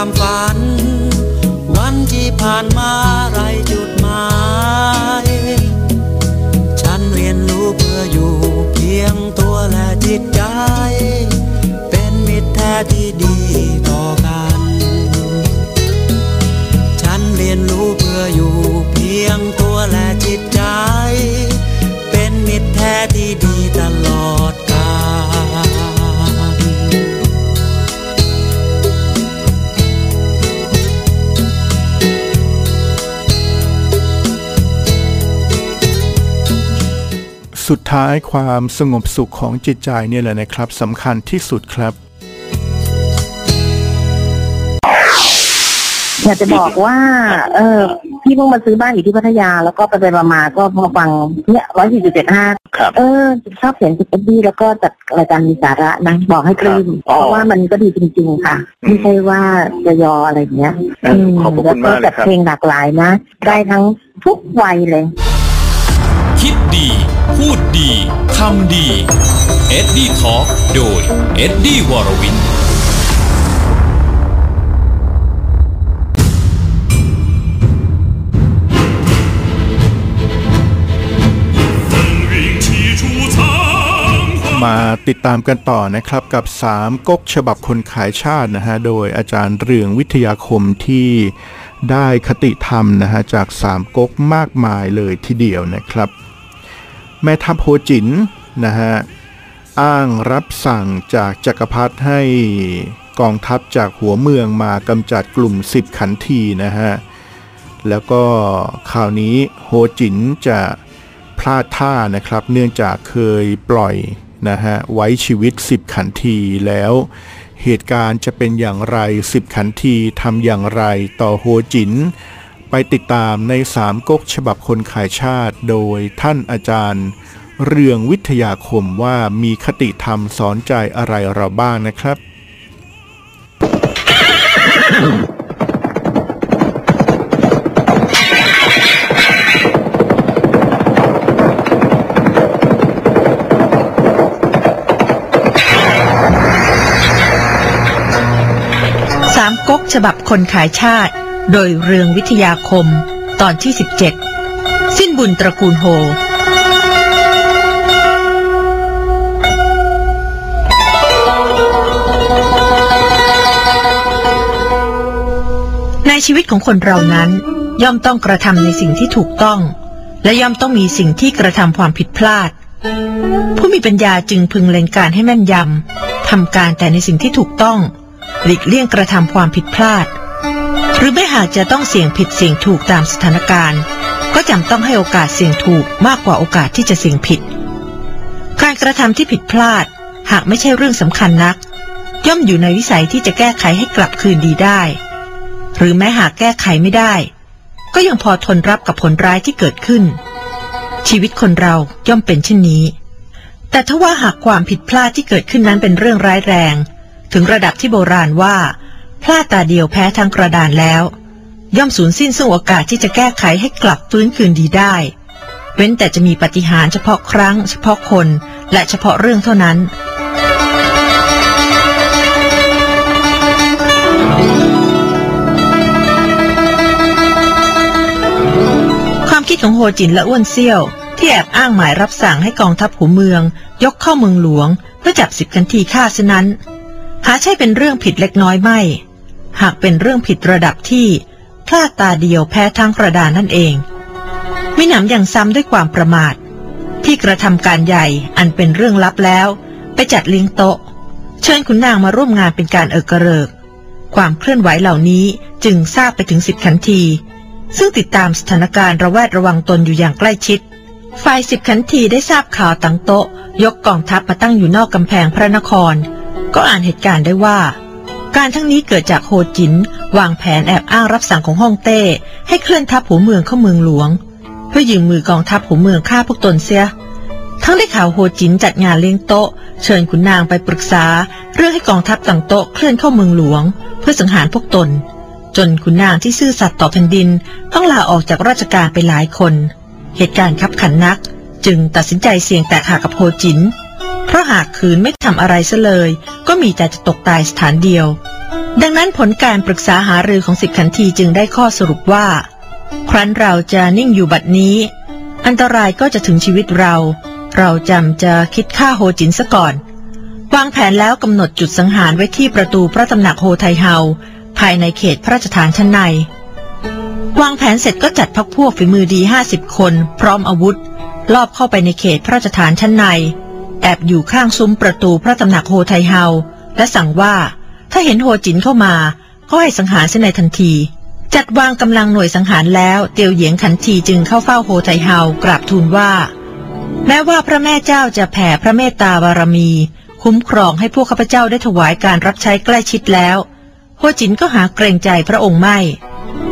Speaker 11: ความฝัน วันที่ผ่านมา ท้ายความสงบสุข
Speaker 5: ของจิตใจเนี่ยแหละนะครับสำคัญที่สุดครับ
Speaker 12: อยากจะบอกว่า เออพี่เพิ่งมาซื้อบ้านอยู่ที่พัทยา แล้วก็ไปไปมามาก็พอฟังเนี่ยร้อยสี่จุดเจ็ดห้า
Speaker 13: ครับ
Speaker 12: เออชอบเสียงจิตดีแล้วก็จัดรายการมีสาระนะบอกให้กรีม
Speaker 13: อ๋อ
Speaker 12: เพราะว่ามันก็ดีจริง ๆ ค่ะ ไม่ใช่ว่าจะยออะไรอย่างเงี้ย
Speaker 13: อืมขอบพระ
Speaker 12: แล้
Speaker 13: คุ
Speaker 12: ว
Speaker 13: ณ
Speaker 12: ก็
Speaker 13: มากเลย
Speaker 12: จัด
Speaker 13: ครับ
Speaker 12: เพลงหลากหลายนะ ได้ทั้งทุกวัยเลย
Speaker 3: คิดดี พูดดี ทำดีเอ็ดดี้ Talk โดยเอ็ดดี้วรวิน
Speaker 5: มาติดตามกันต่อนะครับกับ 3ก๊กฉบับคนขายชาตินะฮะโดยอาจารย์เรืองวิทยาคมที่ได้คติธรรมนะฮะจาก 3ก๊กมากมายเลยทีเดียวนะครับ แม่ทัพโฮจินนะฮะอ้างรับสั่งจากจักรพรรดิให้กองทัพจากหัวเมืองมากำจัดกลุ่ม 10 ขันทีนะฮะ แล้วก็ข่าวนี้โฮจินจะพลาดท่านะครับ เนื่องจากเคยปล่อยนะฮะไว้ชีวิต 10 ขันทีแล้ว เหตุการณ์จะเป็นอย่างไร 10 ขันทีทำอย่างไรต่อโฮจิน ไปติดตามในสามก๊กฉบับคนขายชาติ โดยท่านอาจารย์ เรืองวิทยาคมว่ามีคติธรรมสอนใจอะไรเราบ้างนะครับ
Speaker 9: สามก๊กฉบับคนขายชาติ โดยเรืองวิทยาคม ตอนที่ 17 สิ้นบุญตระกูลโฮในชีวิตของคนเรานั้น ย่อมต้องกระทำในสิ่งที่ถูกต้อง และย่อมต้องมีสิ่งที่กระทำความผิดพลาด ผู้มีปัญญาจึงพึงเล็งการให้แม่นยำทำการแต่ในสิ่งที่ถูกต้อง หลีกเลี่ยงกระทำความผิดพลาด หรือไม่หากจะต้องเสี่ยงผิดเสี่ยงถูกตามสถานการณ์ ก็จำต้องให้โอกาสเสี่ยงถูกมากกว่าโอกาสที่จะเสี่ยงผิด การกระทำที่ผิดพลาด หากไม่ใช่เรื่องสำคัญนัก ย่อมอยู่ในวิสัยที่จะแก้ไขให้กลับคืนดีได้ หรือแม้หากแก้ไขไม่ได้ ก็ยังพอทนรับกับผลร้ายที่เกิดขึ้น ชีวิตคนเราย่อมเป็นเช่นนี้ แต่ถ้าว่าหากความผิดพลาดที่เกิดขึ้นนั้นเป็นเรื่องร้ายแรง ถึงระดับที่โบราณว่า พลาดตาเดียวแพ้ทั้งกระดานแล้ว ย่อมสูญสิ้นซึ่งโอกาสที่จะแก้ไขให้กลับฟื้นคืนดีได้ เว้นแต่จะมีปฏิหารเฉพาะครั้ง เฉพาะคน และเฉพาะเรื่องเท่านั้นความคิดของโฮจินและอ้วนเซี่ยว ที่แอบอ้างหมายรับสั่งให้กองทัพหัวเมือง ยกเข้าเมืองหลวง เพื่อจับสิบกันทีฆ่าฉะนั้น หาใช่เป็นเรื่องผิดเล็กน้อยไม่ หากเป็นเรื่องผิดระดับที่พลาดตาเดียวแพ้ทั้งกระดานนั่นเอง มิหนำอย่างซ้ำด้วยความประมาท ที่กระทำการใหญ่อันเป็นเรื่องลับแล้ว ไปจัดเลี้ยงโต๊ะ เชิญขุนนางมาร่วมงานเป็นการเอิกระเริก ความเคลื่อนไหวเหล่านี้จึงทราบไปถึงสิบขันที ซึ่งติดตามสถานการณ์ระแวดระวังตนอยู่อย่างใกล้ชิดฝ่ายสิบขันทีได้ทราบข่าวตั้งโต๊ะ ยกกองทัพมาตั้งอยู่นอกกำแพงพระนคร ก็อ่านเหตุการณ์ได้ว่า การทั้งนี้เกิดจากโฮจิน วางแผนแอบอ้างรับสั่งของฮ่องเต้ ให้เคลื่อนทัพหัวเมืองเข้าเมืองหลวง เพื่อยืมมือกองทัพหัวเมืองฆ่าพวกตนเสีย ทั้งได้ข่าวโฮจินจัดงานเลี้ยงโต๊ะ เชิญขุนนางไปปรึกษา เรื่องให้กองทัพตั้งโต๊ะเคลื่อนเข้าเมืองหลวง เพื่อสังหารพวกตน จนขุนนางที่ซื่อสัตย์ต่อแผ่นดิน ต้องลาออกจากราชการไปหลายคน เหตุการณ์ขับขันนัก จึงตัดสินใจเสี่ยงแตกหักกับโฮจิน เพราะหากคืนไม่ทำอะไรซะเลย ก็มีแต่จะตกตายสถานเดียว ดังนั้นผลการปรึกษาหารือของสิบขันทีจึงได้ข้อสรุปว่า ครั้นเราจะนิ่งอยู่บัดนี้ อันตรายก็จะถึงชีวิตเรา เราจำจะคิดฆ่าโฮจินซะก่อนวางแผนแล้วกำหนดจุดสังหารไว้ที่ประตูพระตำหนักโฮไทเฮา ภายในเขตพระราชฐานชั้นใน วางแผนเสร็จก็จัดพรรคพวกฝีมือดีห้าสิบคน พร้อมอาวุธ ลอบเข้าไปในเขตพระราชฐานชั้นใน แอบอยู่ข้างซุ้มประตูพระตำหนักโฮไทเฮา และสั่งว่า ถ้าเห็นโฮจินเข้ามา ก็ให้สังหารเสียในทันที จัดวางกำลังหน่วยสังหารแล้วเตียวเหยียงขันทีจึงเข้าเฝ้าโฮไทเฮากราบทูลว่า แม้ว่าพระแม่เจ้าจะแผ่พระเมตตาบารมี คุ้มครองให้พวกข้าพเจ้าได้ถวายการรับใช้ใกล้ชิดแล้วโฮจินก็หาเกรงใจพระองค์ไม่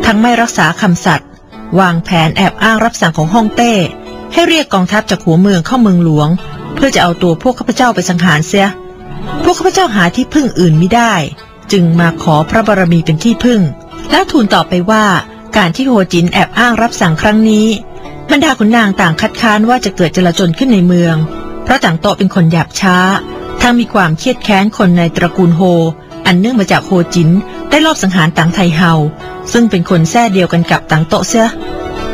Speaker 9: ทั้งไม่รักษาคำสัตย์วางแผนแอบอ้างรับสั่งของฮ่องเต้ ให้เรียกกองทัพจากหัวเมืองเข้าเมืองหลวง เพื่อจะเอาตัวพวกข้าพเจ้าไปสังหารเสีย พวกข้าพเจ้าหาที่พึ่งอื่นไม่ได้ จึงมาขอพระบารมีเป็นที่พึ่ง แล้วทูลต่อไปว่า การที่โฮจินแอบอ้างรับสั่งครั้งนี้บรรดาขุนนางต่างคัดค้านว่าจะเกิดจลาจลขึ้นในเมือง เพราะตั๋งโต๊ะเป็นคนหยาบช้า ทั้งมีความเคียดแค้นคนในตระกูลโฮ อันเนื่องมาจากโฮจินได้ลอบสังหารตังไทเฮา ซึ่งเป็นคนแซ่เดียวกันกับตั๋งโต๊ะเสีย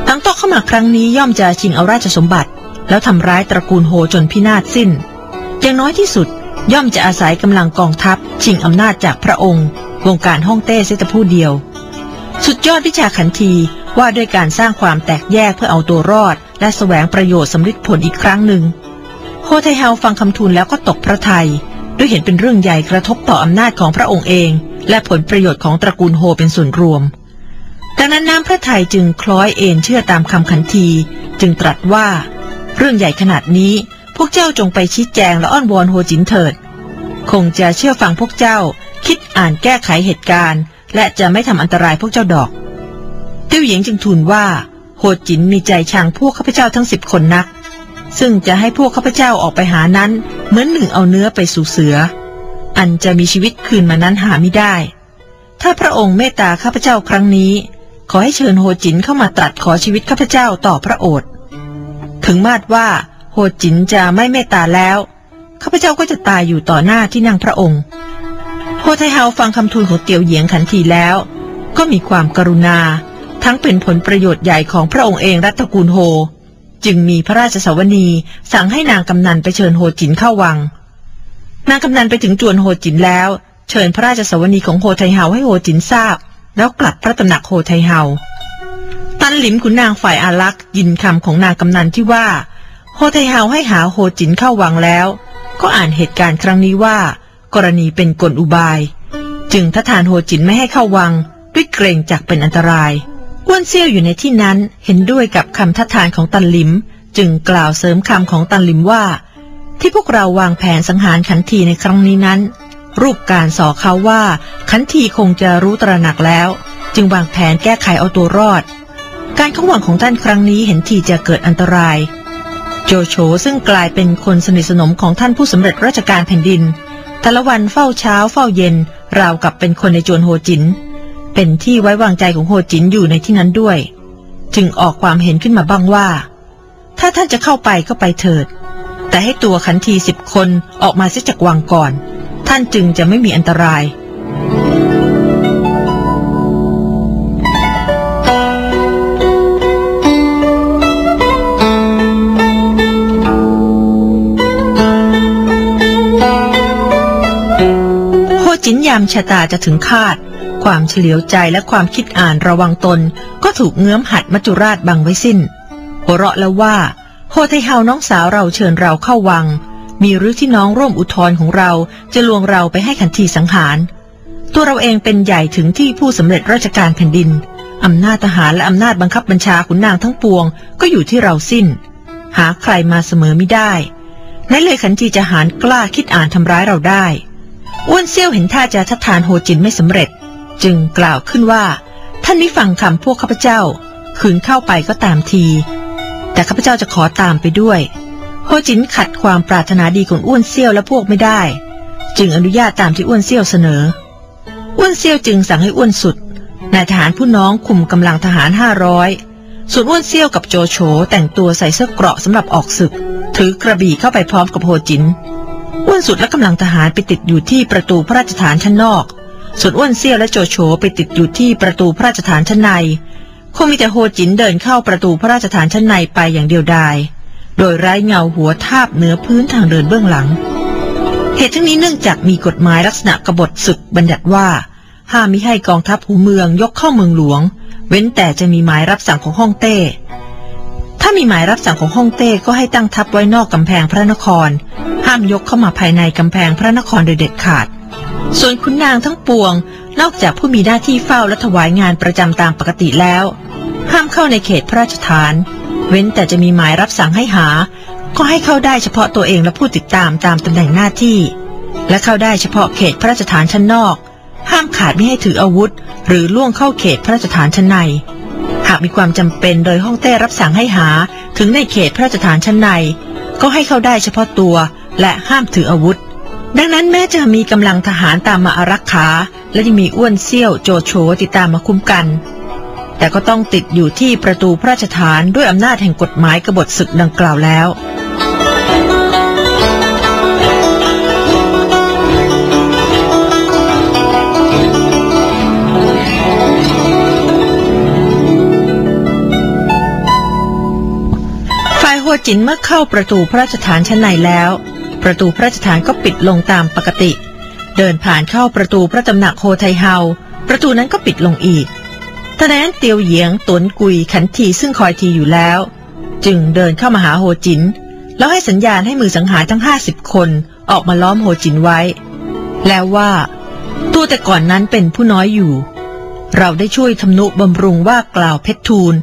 Speaker 9: ตั๋งโต๊ะเข้ามาครั้งนี้ย่อมจะชิงเอาราชสมบัติ แล้วทำร้ายตระกูลโฮจนพินาศสิ้น อย่างน้อยที่สุดย่อมจะอาศัยกำลังกองทัพชิงอำนาจจากพระองค์ วงการฮ่องเต้เสียแต่ผู้เดียว สุดยอดวิชาขันทีว่าด้วยการสร้างความแตกแยกเพื่อเอาตัวรอด และแสวงประโยชน์สำลิดผลอีกครั้งหนึ่งโฮไทเฮาฟังคำทูลแล้วก็ตกพระทัยด้วยเห็นเป็นเรื่องใหญ่กระทบต่ออำนาจของพระองค์เอง และผลประโยชน์ของตระกูลโฮเป็นส่วนรวมดังนั้นน้ำพระทัยจึงคล้อยเอ็นเชื่อตามคำขันที จึงตรัสว่า รื่องใหญ่ขนาดนี้ พวกเจ้าจงไปชี้แจงและอ้อนวอนโฮจินเถิด คงจะเชื่อฟังพวกเจ้า คิดอ่านแก้ไขเหตุการณ์ และจะไม่ทำอันตรายพวกเจ้าดอก เตี้ยวหญิงจึงทูลว่า โฮจินมีใจชังพวกข้าพเจ้าทั้งสิบคนนัก ซึ่งจะให้พวกข้าพเจ้าออกไปหานั้น เหมือนหนึ่งเอาเนื้อไปสู่เสือ อันจะมีชีวิตคืนมานั้นหาไม่ได้ ถ้าพระองค์เมตตาข้าพเจ้าครั้งนี้ ขอให้เชิญโฮจินเข้ามาตรัสขอชีวิตข้าพเจ้าต่อพระโอษฐ ถึงมาตรว่าโฮจินจะไม่เมตตาแล้วข้าพเจ้าก็จะตายอยู่ต่อหน้าที่นั่งพระองค์โฮไทเฮาฟังคำทูลของเตียวเหยียงขันทีแล้ว ก็มีความกรุณา ทั้งเป็นผลประโยชน์ใหญ่ของพระองค์เองและตระกูลโฮ จึงมีพระราชเสาวนีย์สั่งให้นางกำนัลไปเชิญโฮจินเข้าวัง นางกำนัลไปถึงจวนโฮจินแล้ว เชิญพระราชเสาวนีย์ของโฮไทเฮาให้โฮจินทราบ แล้วกลับพระตำหนักโฮไทเฮา ตันหลิมขุนนางฝ่ายอาลักษณ์ยินคำของนางกำนัลที่ว่า โฮไทเฮาให้หาโฮจินเข้าวังแล้ว ก็อ่านเหตุการณ์ครั้งนี้ว่า กรณีเป็นกลอุบาย จึงทัดทานโฮจินไม่ให้เข้าวัง ด้วยเกรงจะเป็นอันตรายอ้วนเสี้ยวอยู่ในที่นั้นเห็นด้วยกับคำทัดทานของตันหลิม จึงกล่าวเสริมคำของตันหลิมว่า ที่พวกเราวางแผนสังหารขันทีในครั้งนี้นั้น รูปการส่อเค้าว่าขันทีคงจะรู้ตระหนักแล้ว จึงวางแผนแก้ไขเอาตัวรอด การเข้าวังของท่านครั้งนี้เห็นทีจะเกิดอันตราย โจโฉซึ่งกลายเป็นคนสนิทสนมของท่านผู้สำเร็จราชการแผ่นดินแต่ละวันเฝ้าเช้าเฝ้าเย็น ราวกับเป็นคนในจวนโฮจิน เป็นที่ไว้วางใจของโฮจินอยู่ในที่นั้นด้วย จึงออกความเห็นขึ้นมาบ้างว่า ถ้าท่านจะเข้าไปก็ไปเถิด แต่ให้ตัวขันทีสิบคนออกมาเสียจากวังก่อน ท่านจึงจะไม่มีอันตราย จินยามชะตาจะถึงคาด ความเฉลียวใจและความคิดอ่านระวังตน ก็ถูกเงื้อมหัดมัจจุราชบังไว้สิ้น หัวเราะแล้วว่าโฮไทเฮาน้องสาวเราเชิญเราเข้าวัง มีหรือที่น้องร่วมอุทธรของเราจะลวงเราไปให้ขันทีสังหาร ตัวเราเองเป็นใหญ่ถึงที่ผู้สำเร็จราชการแผ่นดินอำนาจทหารและอำนาจบังคับบัญชาขุนนางทั้งปวงก็อยู่ที่เราสิ้น หาใครมาเสมอไม่ได้นั่นเลยขันทีจะหารกล้าคิดอ่านทำร้ายเราได้ อ้วนเซี่ยวเห็นท่าจะทัดทานโฮจินไม่สำเร็จ จึงกล่าวขึ้นว่า ท่านไม่ฟังคำพวกข้าพเจ้าคืนเข้าไปก็ตามที แต่ข้าพเจ้าจะขอตามไปด้วย โฮจินขัดความปรารถนาดีของอ้วนเซี่ยวและพวกไม่ได้ จึงอนุญาตตามที่อ้วนเซี่ยวเสนอ อ้วนเซี่ยวจึงสั่งให้อ้วนสุดนายทหารผู้น้องคุมกำลังทหารห้าร้อยส่วนอ้วนเซี่ยวกับโจโฉแต่งตัวใส่เสื้อเกราะสำหรับออกศึก ถือกระบี่เข้าไปพร้อมกับโฮจิน อ้วนสุดและกำลังทหารไปติดอยู่ที่ประตูพระราชฐานชั้นนอก ส่วนอ้วนเซี่ยวและโจโฉไปติดอยู่ที่ประตูพระราชฐานชั้นใน คงมีแต่โฮจินเดินเข้าประตูพระราชฐานชั้นในไปอย่างเดียวดาย โดยไร้เงาหัวทาบเหนือพื้นทางเดินเบื้องหลัง เหตุทั้งนี้เนื่องจากมีกฎหมายลักษณะกบฏศึกบัญญัติว่า ห้ามมิให้กองทัพหูเมืองยกเข้าเมืองหลวง เว้นแต่จะมีหมายรับสั่งของฮ่องเต้ ถ้ามีหมายรับสั่งของฮ่องเต้ก็ให้ตั้งทัพไว้นอกกำแพงพระนครามยกเข้ามาภายในกำแพงพระนครโดยเด็ดขาด ส่วนขุนนางทั้งปวง นอกจากผู้มีหน้าที่เฝ้าและถวายงานประจำตามปกติแล้ว ห้ามเข้าในเขตพระราชฐาน เว้นแต่จะมีหมายรับสั่งให้หา ก็ให้เข้าได้เฉพาะตัวเองและผู้ติดตามตามตำแหน่งหน้าที่ และเข้าได้เฉพาะเขตพระราชฐานชั้นนอก ห้ามขาดไม่ให้ถืออาวุธ หรือล่วงเข้าเขตพระราชฐานชั้นในหากมีความจำเป็นโดยห้องเต้รับสั่งให้หา ถึงในเขตพระราชฐานชั้นใน ก็ให้เข้าได้เฉพาะตัว และห้ามถืออาวุธ ดังนั้นแม้จะมีกำลังทหารตามมาอารักขา และยังมีอ้วนเซี่ยวโจโฉติดตามมาคุ้มกัน แต่ก็ต้องติดอยู่ที่ประตูพระราชฐานด้วยอำนาจแห่งกฎหมายกบฏศึกดังกล่าวแล้วฝ่ายโฮจินเมื่อเข้าประตูพระราชฐานชั้นในแล้ว ประตูพระราชฐานก็ปิดลงตามปกติ เดินผ่านเข้าประตูพระตำหนักโฮไทเฮา ประตูนั้นก็ปิดลงอีกท่านั้นเตียวเหยียงตวนกุยขันทีซึ่งคอยทีอยู่แล้ว จึงเดินเข้ามาหาโฮจิน แล้วให้สัญญาณให้มือสังหารทั้งห้าสิบคนออกมาล้อมโฮจินไว้ แล้วว่า ตัวแต่ก่อนนั้นเป็นผู้น้อยอยู่ เราได้ช่วยทำนุบำรุงว่ากล่าวเพชรทูล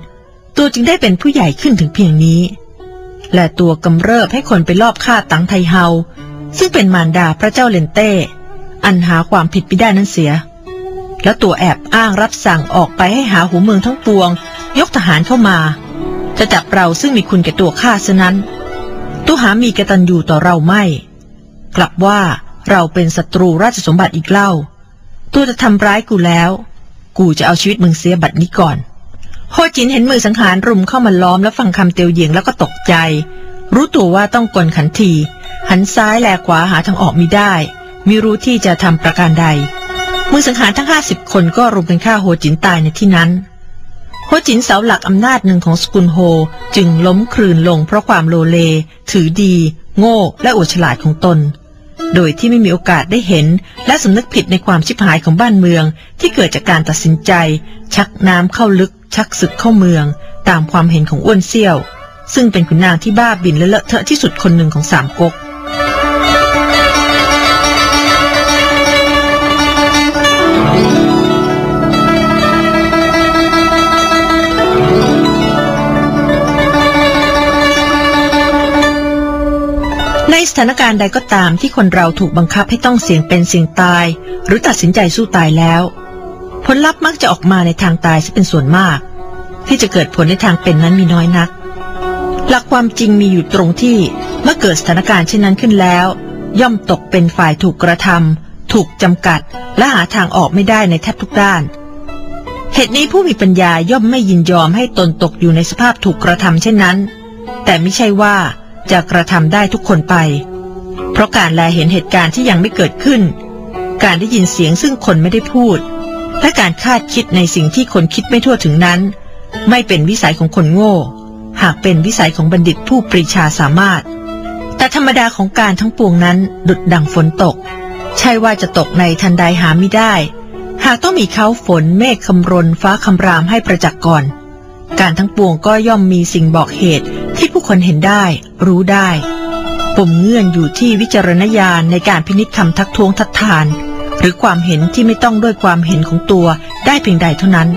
Speaker 9: ตัวจึงได้เป็นผู้ใหญ่ขึ้นถึงเพียงนี้ และตัวกำเริบให้คนไปลอบฆ่าตังไทเฮา ซึ่งเป็นมารดาพระเจ้าเลนเต้ อันหาความผิดไม่ได้นั้นเสีย แล้วตัวแอบอ้างรับสั่งออกไปให้หาหัวเมืองทั้งปวง ยกทหารเข้ามา จะจับเราซึ่งมีคุณแก่ตัวข้าซะนั้นตัวหามีกตัญญูต่อเราไม่ กลับว่าเราเป็นศัตรูราชสมบัติอีกเล่า ตัวจะทำร้ายกูแล้ว กูจะเอาชีวิตมึงเสียบัดนี้ก่อน โฮจินเห็นมือสังหารรุมเข้ามาล้อมแล้วฟังคำเตียวเหยียงแล้วก็ตกใจ รู้ตัวว่าต้องกลขันที หันซ้ายแลขวาหาทางออกมิได้มิรู้ที่จะทำประการใด มือสังหารทั้งห้าสิบคนก็รุมกันฆ่าโฮจินตายในที่นั้นโฮจินเสาหลักอำนาจหนึ่งของสกุลโฮจึงล้มคลืนลงเพราะความโลเล ถือดี โง่ และอวดฉลาดของตน โดยที่ไม่มีโอกาสได้เห็น และสำนึกผิดในความชิบหายของบ้านเมือง ที่เกิดจากการตัดสินใจ ชักน้ำเข้าลึก ชักศึกเข้าเมือง ตามความเห็นของอ้วนเซี่ยว ซึ่งเป็นขุนนางที่บ้าบินและเลอะเทอะที่สุดคนหนึ่งของสามก๊ก ถานการณ์ใดก็ตามที่คนเราถูกบังคับให้ต้องเสี่ยงเป็นเสี่ยงตาย หรือตัดสินใจสู้ตายแล้ว ผลลัพธ์มักจะออกมาในทางตายซะเป็นส่วนมาก ที่จะเกิดผลในทางเป็นนั้นมีน้อยนัก หลักความจริงมีอยู่ตรงที่เมื่อเกิดสถานการณ์เช่นนั้นขึ้นแล้ว ย่อมตกเป็นฝ่ายถูกกระทำถูกจำกัด และหาทางออกไม่ได้ในแทบทุกด้าน เหตุนี้ผู้มีปัญญาย่อมไม่ยินยอมให้ตนตกอยู่ในสภาพถูกกระทำเช่นนั้น แต่ไม่ใช่ว่าจะกระทำได้ทุกคนไป ราะการแลเห็นเหตุการณ์ที่ยังไม่เกิดขึ้น การได้ยินเสียงซึ่งคนไม่ได้พูด และการคาดคิดในสิ่งที่คนคิดไม่ทั่วถึงนั้น ไม่เป็นวิสัยของคนโง่ หากเป็นวิสัยของบัณฑิตผู้ปรีชาสามารถ แต่ธรรมดาของการทั้งปวงนั้นดุดดังฝนตก ใช่ว่าจะตกในทันใดหาไม่ได้ หากต้องมีเขาฝนเมฆคำรนฟ้าคำรามให้ประจักษ์ก่อน การทั้งปวงก็ย่อมมีสิ่งบอกเหตุที่ผู้คนเห็นได้ รู้ได้ ปมเงื่อนอยู่ที่วิจารณญาณในการพินิจคำทักท้วงทัดทาน หรือความเห็นที่ไม่ต้องด้วยความเห็นของตัวได้เพียงใดเท่านั้น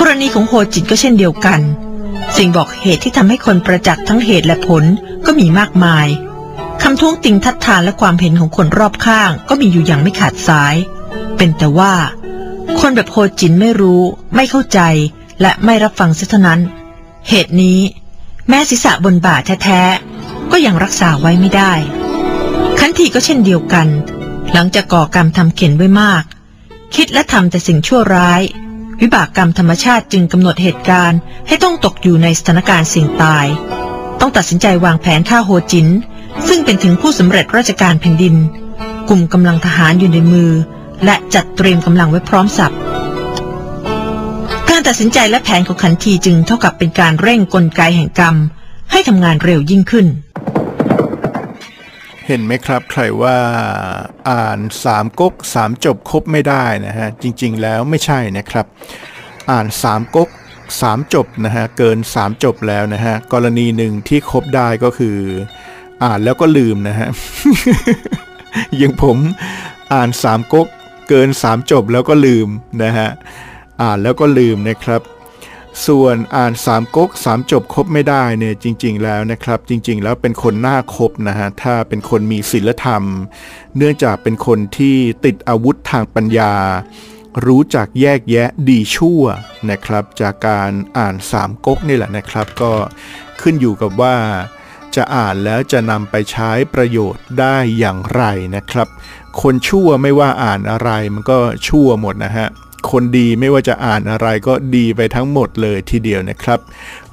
Speaker 9: กรณีของโฮจินก็เช่นเดียวกัน สิ่งบอกเหตุที่ทำให้คนประจักษ์ทั้งเหตุและผลก็มีมากมายำท้วงติงทัดทานและความเห็นของคนรอบข้าง ก็มีอยู่อย่างไม่ขาดสาย เป็นแต่ว่า คนแบบโฮจินไม่รู้ ไม่เข้าใจ และไม่รับฟังเสียเท่านั้น เหตุนี้ แม้ศีรษะบนบ่าแท้ๆก็ยังรักษาไว้ไม่ได้ขันทีก็เช่นเดียวกัน หลังจากก่อกรรมทำเข็นไว้มาก คิดและทำแต่สิ่งชั่วร้าย วิบากกรรมธรรมชาติจึงกำหนดเหตุการณ์ ให้ต้องตกอยู่ในสถานการณ์เสี่ยงตาย ต้องตัดสินใจวางแผนฆ่าโฮจิน ซึ่งเป็นถึงผู้สำเร็จราชการแผ่นดิน กลุ่มกำลังทหารอยู่ในมือ และจัดเตรียมกำลังไว้พร้อมสับการตัดสินใจและแผนของขันทีจึงเท่ากับเป็นการเร่งกลไกแห่งกรรม ให้ทำงานเร็วยิ่งขึ้น
Speaker 5: เห็นไหมครับใครว่าอ่านสามก๊กสามจบครบไม่ได้นะฮะจริง ๆ แล้วไม่ใช่นะครับ อ่านสามก๊กสามจบนะฮะเกินสามจบแล้วนะฮะกรณีหนึ่งที่ครบได้ก็คือ อ่านแล้วก็ลืมนะฮะอย่างผมอ่านสามก๊กเกินสามจบแล้วก็ลืมนะฮะอ่านแล้วก็ลืมนะครับ ส่วนอ่านสามก๊กสามจบครบไม่ได้เนี่ยจริง ๆแล้วนะครับ จริง ๆ แล้วเป็นคนหน้าครบนะฮะถ้าเป็นคนมีศีลธรรม เนื่องจากเป็นคนที่ติดอาวุธทางปัญญา รู้จักแยกแยะดีชั่วนะครับ จากการอ่านสามก๊กนี่แหละนะครับ ก็ขึ้นอยู่กับว่า จะอ่านแล้วจะนำไปใช้ประโยชน์ได้อย่างไรนะครับ คนชั่วไม่ว่าอ่านอะไรมันก็ชั่วหมดนะฮะคนดีไม่ว่าจะอ่านอะไรก็ดีไปทั้งหมดเลยทีเดียวนะครับ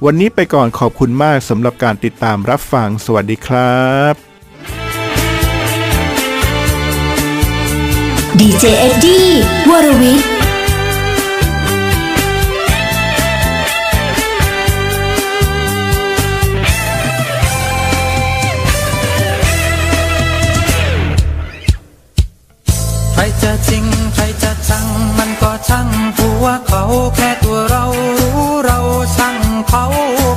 Speaker 5: วันนี้ไปก่อนขอบคุณมากสำหรับการติดตามรับฟังสวัสดีครับ
Speaker 10: ดีเจเอ็ดดี้วรวิทย์
Speaker 11: ช่างหัวเขาแค่ตัวเรารู้เราช่างเขา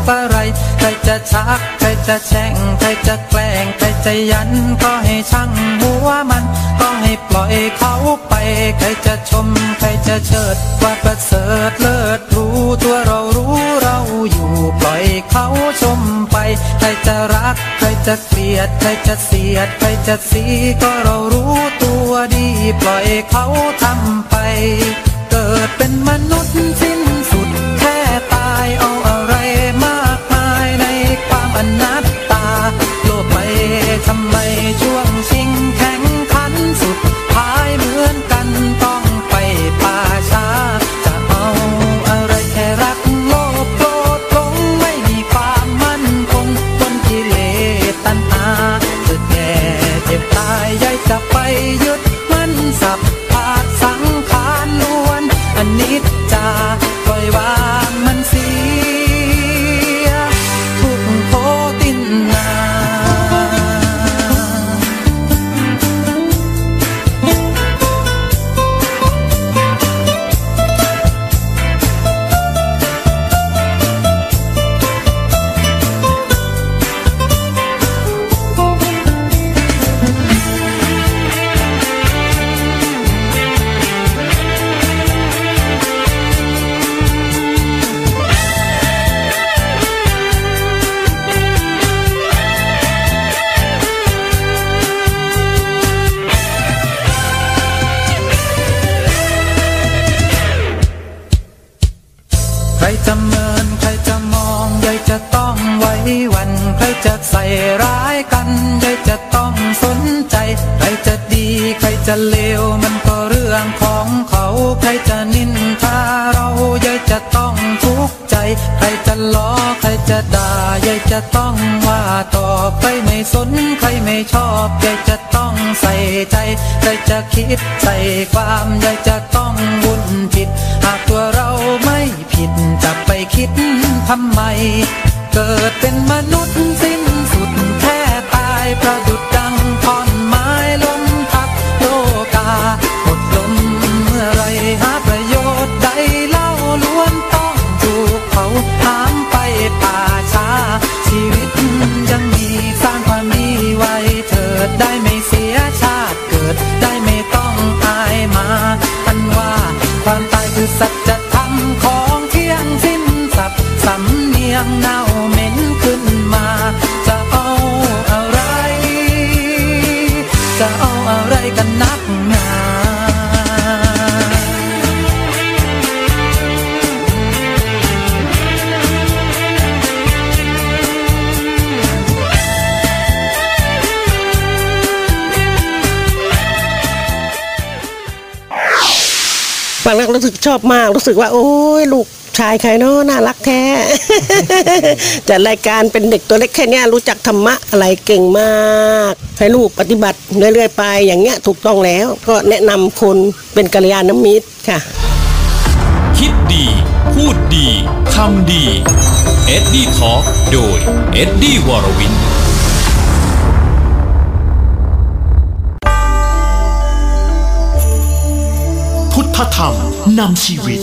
Speaker 11: อะไรใครจะชักใครจะแช่งใครจะแกล้งใครจะยันก็ให้ช่างหัวมันก็ให้ปล่อยเขาไปใครจะชมใครจะเชิดว่าประเสริฐเลิศรู้ตัวเรารู้เราอยู่ปล่อยเขาชมไปใครจะรักใครจะเกลียดใครจะเสียดใครจะสีก็เรารู้ตัวดีปล่อยเขาทำไป ดเป็นมนุษย์ที่ ใส่ใจใครจะคิดใส่ความใจจะต้องวุ่นผิด หากตัวเราไม่ผิดจะไปคิดทำไม เกิดเป็นมนุษย์สิ้นสุด อบมากรู้สึกว่า
Speaker 13: โอ้ยลูกชายใครเนาะน่ารักแท้ จัดรายการเป็นเด็กตัวเล็กแค่เนี้ยรู้จักธรรมะอะไรเก่งมาก ให้ลูกปฏิบัติเรื่อยๆไปอย่างเงี้ยถูกต้องแล้ว ก็แนะนำคนเป็นกัลยาณมิตรค่ะ
Speaker 3: คิดดี พูดดีทำดี เอ็ดดี้ทอโดยเอ็ดดี้วรวิน
Speaker 4: ธรรมนำชีวิต